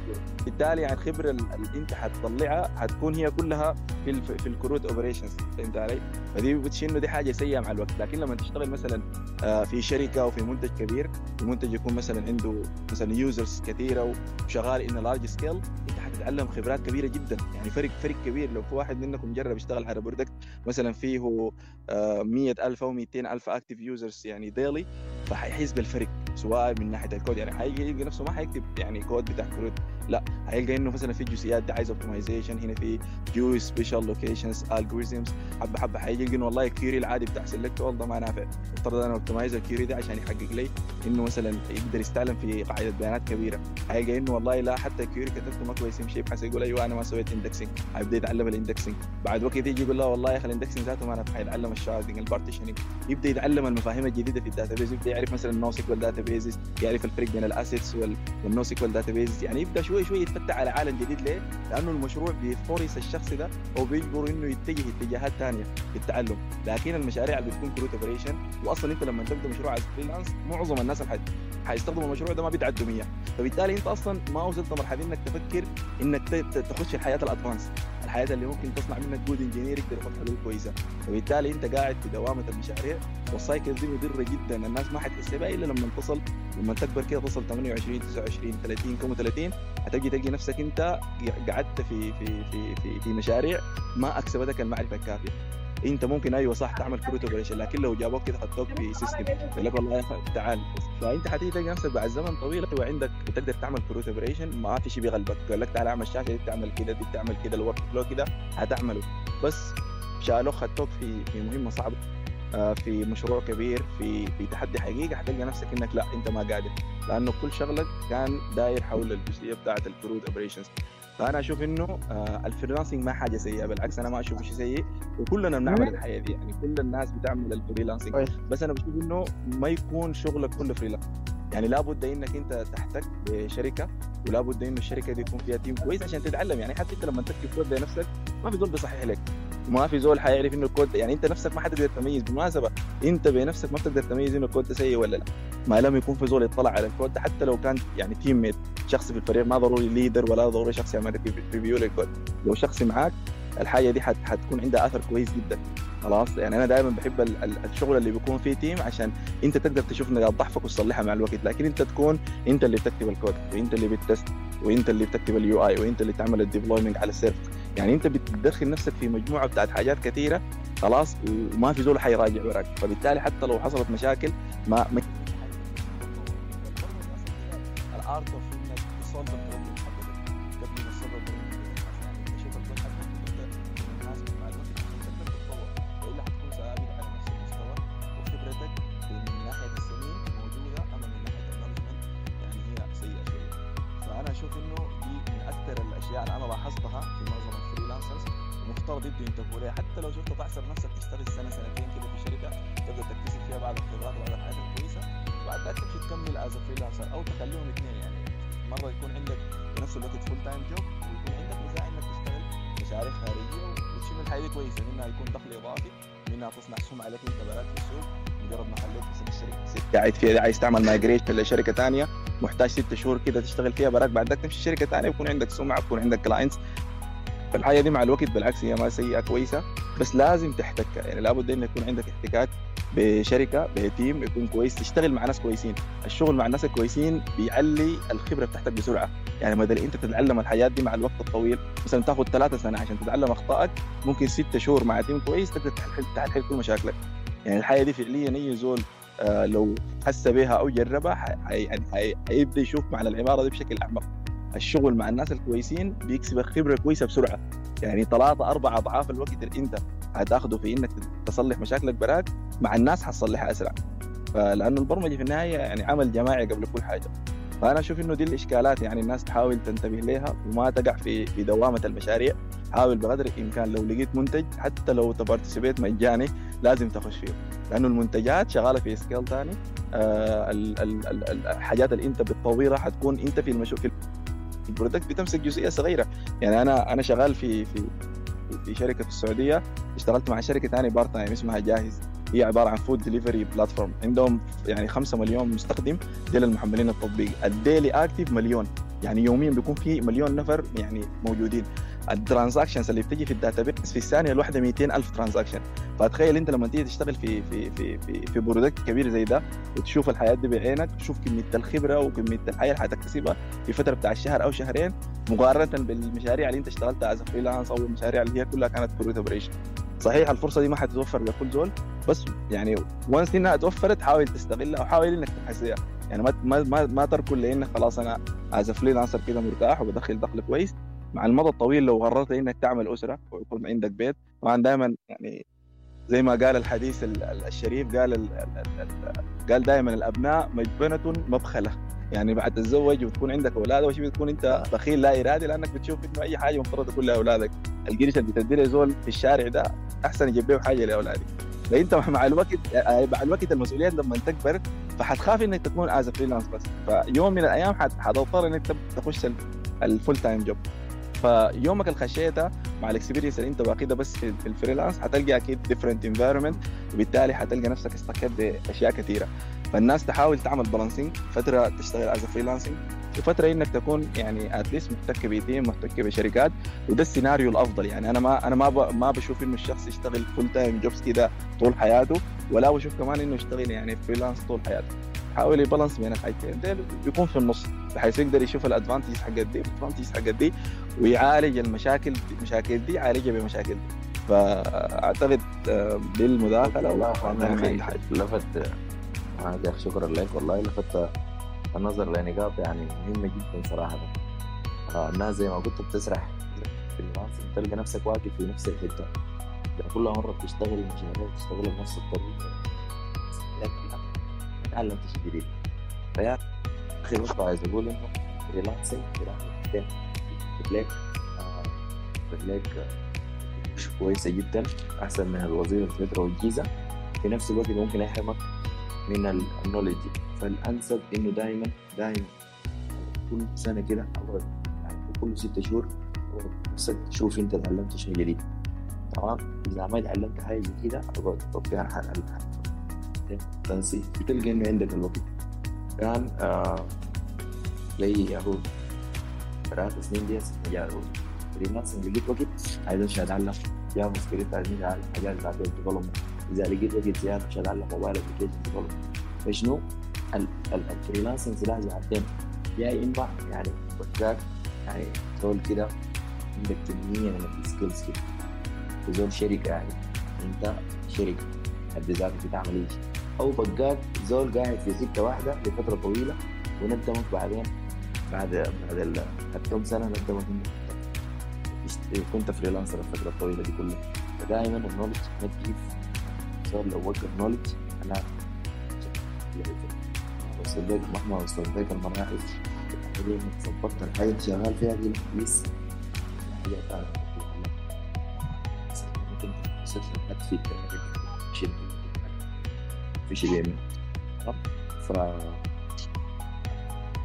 [SPEAKER 4] بالتالي يعني الخبرة اللي أنت حتطلعها حتكون هي كلها في في ال CRUD operations فهمت علي؟ فدي بتشي إنه دي حاجة سيئة مع الوقت. لكن لما تشتغل مثلا آه، في شركة أو في منتج كبير المنتج يكون مثلا عنده مثلا users كثيرة وشغال on large scale أنت حتتعلم خبرات كبيرة جدا. يعني فرق فرق كبير. لو في واحد منكم جرب يشتغل على product مثلا فيه آه، 100000 أو 200000 active users يعني daily فحيحس بالفرق سواء من ناحية الكود. يعني حيجي يلقى نفسه ما حيكتب يعني كود بتاع CRUD لا حيلقى إنه مثلا في جزئيات دي عايز optimization هنا في geospatial locations algorithms حبه حبه حيجي يلقى إنه والله ال query العادي بتاع select all ده ما نافع. افترض أنا optimize ال query ده عشان يحقق لي إنه مثلا يقدر يستعلم في قاعدة بيانات كبيرة. حيلقى إنه والله لا حتى ال query كتبته ما كويس يمشي يبحث يقول أيوه أنا ما سويت indexing حيبدا يتعلم ال indexing بعد وقت يجي يقول لا والله يا أخي ال indexing ذاته ما نافع حيتعلم ال sharding ال partitioning يبدأ يتعلم المفاهيم الجديدة في ال database يبدأ يعرف مثلا ال NoSQL databases يعرف الفرق بين ال ACID وال NoSQL database يعني يبدأ شوي شوي يتفتح على عالم جديد ليه؟ لأنه المشروع بي force الشخص ده أو بيجبر إنه يتجه اتجاهات ثانية في التعلم. لكن المشاريع اللي بتكون CRUD operation واصلا أنت لما تبدأ مشروع as freelance معظم الناس اللي حيستخدموا المشروع ده ما بيتعدوا 100 فبالتالي أنت أصلا ما وصلت لمرحلة إنك تفكر إنك تخش الحياة ال advanced الحياة اللي ممكن تصنع منك good engineer يقدر يحط حلول كويسة. فبالتالي أنت قاعد في دوامة المشاريع وال cycle دي مضره جدا. الناس ما حتحس بها إلا لما تصل لما تكبر كده تصل 28 29 30 كم 30 هتجي تلقي نفسك أنت قعدت في في في في, في مشاريع ما أكسبتك المعرفة الكافية. انت ممكن أيوه صح تعمل operation لكن لو جابوك كده حطوك في system يقول لك والله تعال. فأنت حتيجي تلقى نفسك بعد زمن طويل أيوه عندك بتقدر تعمل operation ما في شيء بيغلبك. قال لك تعال اعمل الشاشه دي تعمل كده دي تعمل كده ال workflow كده هتعمله. بس شالوك ختوك في في مهمة صعبة. آه، في مشروع كبير في في تحدي حقيقي حتلقى نفسك إنك لا أنت ما قادر. لأنه كل شغلك كان داير حول الجزئية بتاعت ال CRUD operations فأنا أشوف إنه آه ال freelancing ما حاجة سيئة بالعكس أنا ما اشوفه شيء سيء. وكلنا بنعمل الحياة دي يعني كل الناس بتعمل ال freelancing
[SPEAKER 3] كويس.
[SPEAKER 4] بس أنا بشوف إنه ما يكون شغلك كله freelance. يعني لابد إنك أنت تحتك بشركة ولابد إنه الشركة دي يكون فيها team كويس عشان تتعلم. يعني حتى أنت لما تكتب كود لنفسك ما زول بيصحح لك. ما في زول حيعرف إنه الكود يعني أنت نفسك ما حتقدر تميز بالمناسبة أنت بنفسك ما بتقدر تميز إنه الكود ده سيء ولا لا. ما لم يكون في زول يطلع على الكود ده. حتى لو كان يعني teammate شخص في الفريق ما ضروري leader ولا ضروري شخص يعمل review لل code. لو شخص معاك الحاجة دي حت حتكون عندها أثر كويس جدا. خلاص؟ يعني أنا دائما بحب ال- ال- الشغل اللي بيكون فيه team عشان أنت تقدر تشوف نقاط ضعفك وتصلحها مع الوقت. لكن أنت تكون أنت اللي بتكتب الكود وأنت اللي بت test وأنت اللي بتكتب ال UI وأنت اللي تعمل ال deployment على ال server يعني انت بتدخل نفسك في مجموعة بتاعت حاجات كثيرة خلاص وما في زول حيراجع وراك. فبالتالي حتى لو حصلت مشاكل ما ما فيها عايز تعمل migration لشركة ثانية محتاج ست شهور كده تشتغل فيها براك بعد تمشي شركة ثانية ويكون عندك سمعة ويكون عندك clients فالحاجه دي مع الوقت بالعكس هي ما سيئة كويسة. بس لازم تحتكها يعني لابد انه يكون عندك احتكاك بشركة ب team يكون كويس تشتغل مع ناس كويسين. الشغل مع الناس الكويسين بيعلي الخبرة بتاعتك بسرعة. يعني بدل أنت تتعلم الحياة دي مع الوقت الطويل مثلا تاخذ ثلاثة سنة عشان تتعلم أخطائك ممكن ست شهور مع team كويس تقدر تحل كل مشاكلك. يعني الحياة دي فعليا اي زول لو حس بها أو جربها يعني حي حيبدأ يشوف معنى العباره دي بشكل أعمق. الشغل مع الناس الكويسين بيكسبك خبره كويسة بسرعة. يعني ثلاثة أربع أضعاف الوقت اللي أنت هتاخده في إنك تصلح مشاكلك براك مع الناس حتصلحها أسرع. فلأنه البرمجة في النهاية يعني عمل جماعي قبل كل حاجة. فأنا أشوف إنه دي الإشكالات يعني الناس تحاول تنتبه لها وما تقع في في دوامة المشاريع. حاول بقدر الإمكان لو لقيت منتج حتى لو ت participate مجاني لازم تخش فيه لأنه المنتجات شغالة في scale ثاني آه ال- ال- ال- الحاجات اللي أنت بتطورها حتكون أنت في المشروع في ال product بتمسك جزئية صغيرة. يعني أنا أنا شغال في في في شركة في السعودية. اشتغلت مع شركة ثانية part time اسمها جاهز. هي عبارة عن food delivery platform عندهم يعني 5 مليون مستخدم ديل المحملين التطبيق. ال daily active مليون. يعني يوميا بيكون في مليون نفر يعني موجودين. ال transactions اللي بتجي في ال database في الثانية الواحدة 200 ألف transaction. فتخيل أنت لما تيجي تشتغل في في في في, في product كبير زي ده وتشوف الحياة دي بعينك تشوف كمية الخبرة وكمية الحياة اللي حتكتسبها في فترة بتاع الشهر أو شهرين مقارنة بالمشاريع اللي أنت اشتغلتها as freelance أو المشاريع اللي هي كلها كانت CRUD operation صحيح الفرصة دي ما حتتوفر لكل زول بس يعني once إنها توفرت حاول تستغلها أو حاول إنك تحسها يعني ما ما ما, ما تركن لانك خلاص أنا as freelancer كده مرتاح وبدخل دخل كويس. مع المدى الطويل لو قررت إنك تعمل أسرة ويكون عندك بيت. طبعا دائما يعني زي ما قال الحديث ال- ال- الشريف قال ال ال ال قال دائما الأبناء مجبنة مبخلة. يعني بعد تتزوج وتكون عندك أولاد أول شيء بتكون أنت بخيل لا إرادي لأنك بتشوف إنه أي حاجة مفترض تكون لأولادك. القرش اللي بتدي له زول في الشارع ده أحسن يجيب له حاجة لأولادك. فانت مع الوقت مع الوقت المسؤوليات لما تكبر فحتخاف إنك تكون as freelance بس. فيوم من الأيام حت- حتضطر إنك تخش ال- ال full time job فيومك اللي خشيتها مع ال experience اللي انت واخدها بس في, ال freelance حتلقى أكيد different environment وبالتالي حتلقى نفسك استقيت بأشياء كثيرة فالناس تحاول تعمل balancing فترة تشتغل as freelancing وفتره إنك تكون يعني at least محتك ب team محتك بشركات وده السيناريو الأفضل يعني أنا ما أنا ما. ما بشوف إنه الشخص يشتغل full time jobs كده طول حياته ولا بشوف كمان إنه يشتغل يعني freelance طول حياته حاول ي balance بين الحاجتين. ده بيكون في النص بحيث يقدر يشوف ال advantages حقت دي وال advantages حقت دي ويعالج المشاكل المشاكل دي يعالجها بمشاكل دي. فأعتقد آه، دي المداخله
[SPEAKER 2] والله
[SPEAKER 4] حاجة.
[SPEAKER 2] لفت آه، يا أخي شكرا لك والله. لفت النظر لنقاط يعني مهمة جدا صراحة. آه، الناس زي ما قلت بتسرح في الفريلانسنج تلقى نفسك واقف في نفس الحتة. يعني كل مرة بتشتغل مشاريع بتشتغل بنفس الطريقة. لكن ما تعلمت شيء جديد فيا أخي برضه عايز أقول إنه فريلانسنج فريلانسنج رجليك مش كويسة جدا أحسن من الوظيفة في المترو والجيزة. في نفس الوقت ممكن يحرمك من ال- النولج. فالأنسب إنه دائما دائما كل سنة كده أو يعني كل ست شهور نفسك تشوف أنت تعلمت شيء جديد تمام؟ إذا ما تعلمت حاجة جديدة أقعد. تطبيق تنسي بتلقى إنه عندك الوقت. كان آه اهو ثلاث سنين دي مجال فريلانسنج لقيت وقت. عايز أمشي أتعلم. جافا سكريبت عايز امشي اتعلم حاجات بتاعت ديفلوبمنت إذا لقيت وقت زيادة امشي اتعلم mobile application development فشنو؟ ال- ال- ال freelancing سلاح ذو حدين يا اما يعني وذاك يعني تقول كده عندك كمية من ال skills كده. في زول شركة يعني. أنت شركة. حد ذاتك بتعمل اي شيء أو بقاك زول قاعد في سكه واحدة لفتره طويله وندمك بعدين بعد بعد الكم سنه ندمك انك اشت- كنت فريلانسر الفترة الطويله دي كلها فدائما النولج ما تجيب زول لو وقف نولج أنا وصل لك مهما وصل لك المراحل اللي ظبطت اللي شغال فيها دي لسه حاجة ثانية ممكن تصير شيء في شيء بيعمل. ف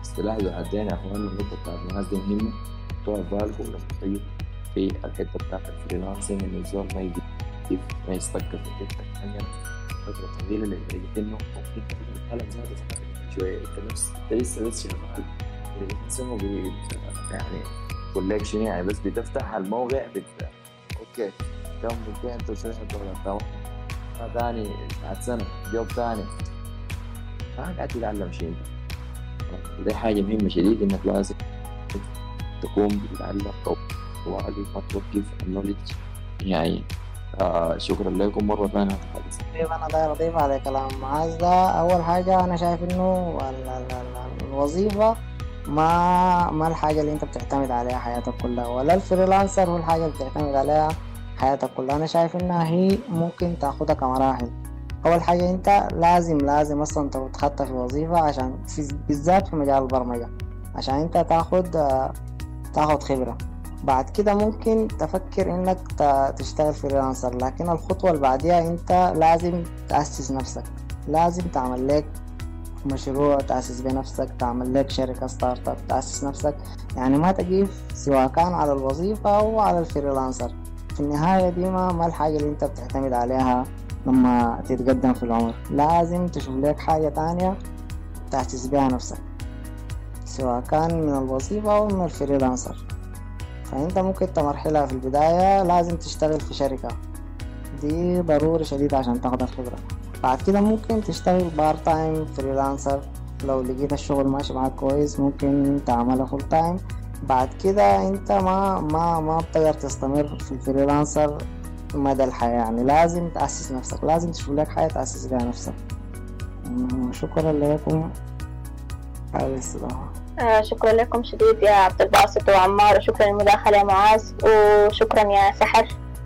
[SPEAKER 2] اصطلاح ذو حدين يا أخوان النقطة بتاعت الناس دي مهمة. تقعد بالكم لما تخيل في الحتة بتاعت الفريلانسنج انه الزول ما يجي ما يستقر في حتة معينة فترة طويلة لدرجة انه ممكن القلم زاد شوية. أنت نفس انت لسه بس شغال فريلانسنج يعني بقول لك شنو يعني بس بتفتح الموقع بت... أوكي. كم 200 دولار تمام ثاني بعد سنة جوب ثاني. ما قاعد تتعلم شيء. دي حاجة مهمة شديد إنك لازم تقوم بتتعلم طوالي ما توقف النولج يعني آه شكرا لكم مرة ثانية.
[SPEAKER 3] طيب أنا داير أضيف على كلام معاذ ده. أول حاجة أنا شايف إنه ال- ال- ال- الوظيفة ما ما الحاجة اللي أنت بتعتمد عليها حياتك كلها ولا الفريلانسر هو الحاجة اللي بتعتمد عليها. حياتك كلها. أنا شايف إنها هي ممكن تاخدها كمراحل. أول حاجة أنت لازم لازم أصلا تتخطى في وظيفة عشان بالذات في مجال البرمجة. عشان أنت تاخد تاخد خبرة. بعد كده ممكن تفكر إنك تشتغل freelancer لكن الخطوة اللي بعديها أنت لازم تأسس نفسك. لازم تعمل لك مشروع تأسس بنفسك تعمل لك شركة startup تأسس نفسك. يعني ما تقيف سواء كان على الوظيفة أو على ال freelancer في النهاية دي ما, ما الحاجة اللي انت بتعتمد عليها لما تتقدم في العمر. لازم تشوف لك حاجة تانية تأسس بها نفسك سواء كان من الوظيفة أو من ال freelancer. فأنت ممكن تمرحلها في البداية لازم تشتغل في شركة. دي ضروري شديد عشان تاخد الخبرة. بعد كده ممكن تشتغل part time freelancer لو لقيت الشغل ماشي معاك كويس ممكن تعملها full time بعد كده انت ما ما ما بتقدر تستمر في ال freelancer مدى الحياة. يعني لازم تأسس نفسك لازم تشوف لك حاجة تأسس بها نفسك. مم، شكرا لكم. على
[SPEAKER 1] آه شكرا لكم شديد يا عبد الباسط وعمار وشكرا للمداخلة يا معاذ وشكرا يا سحر.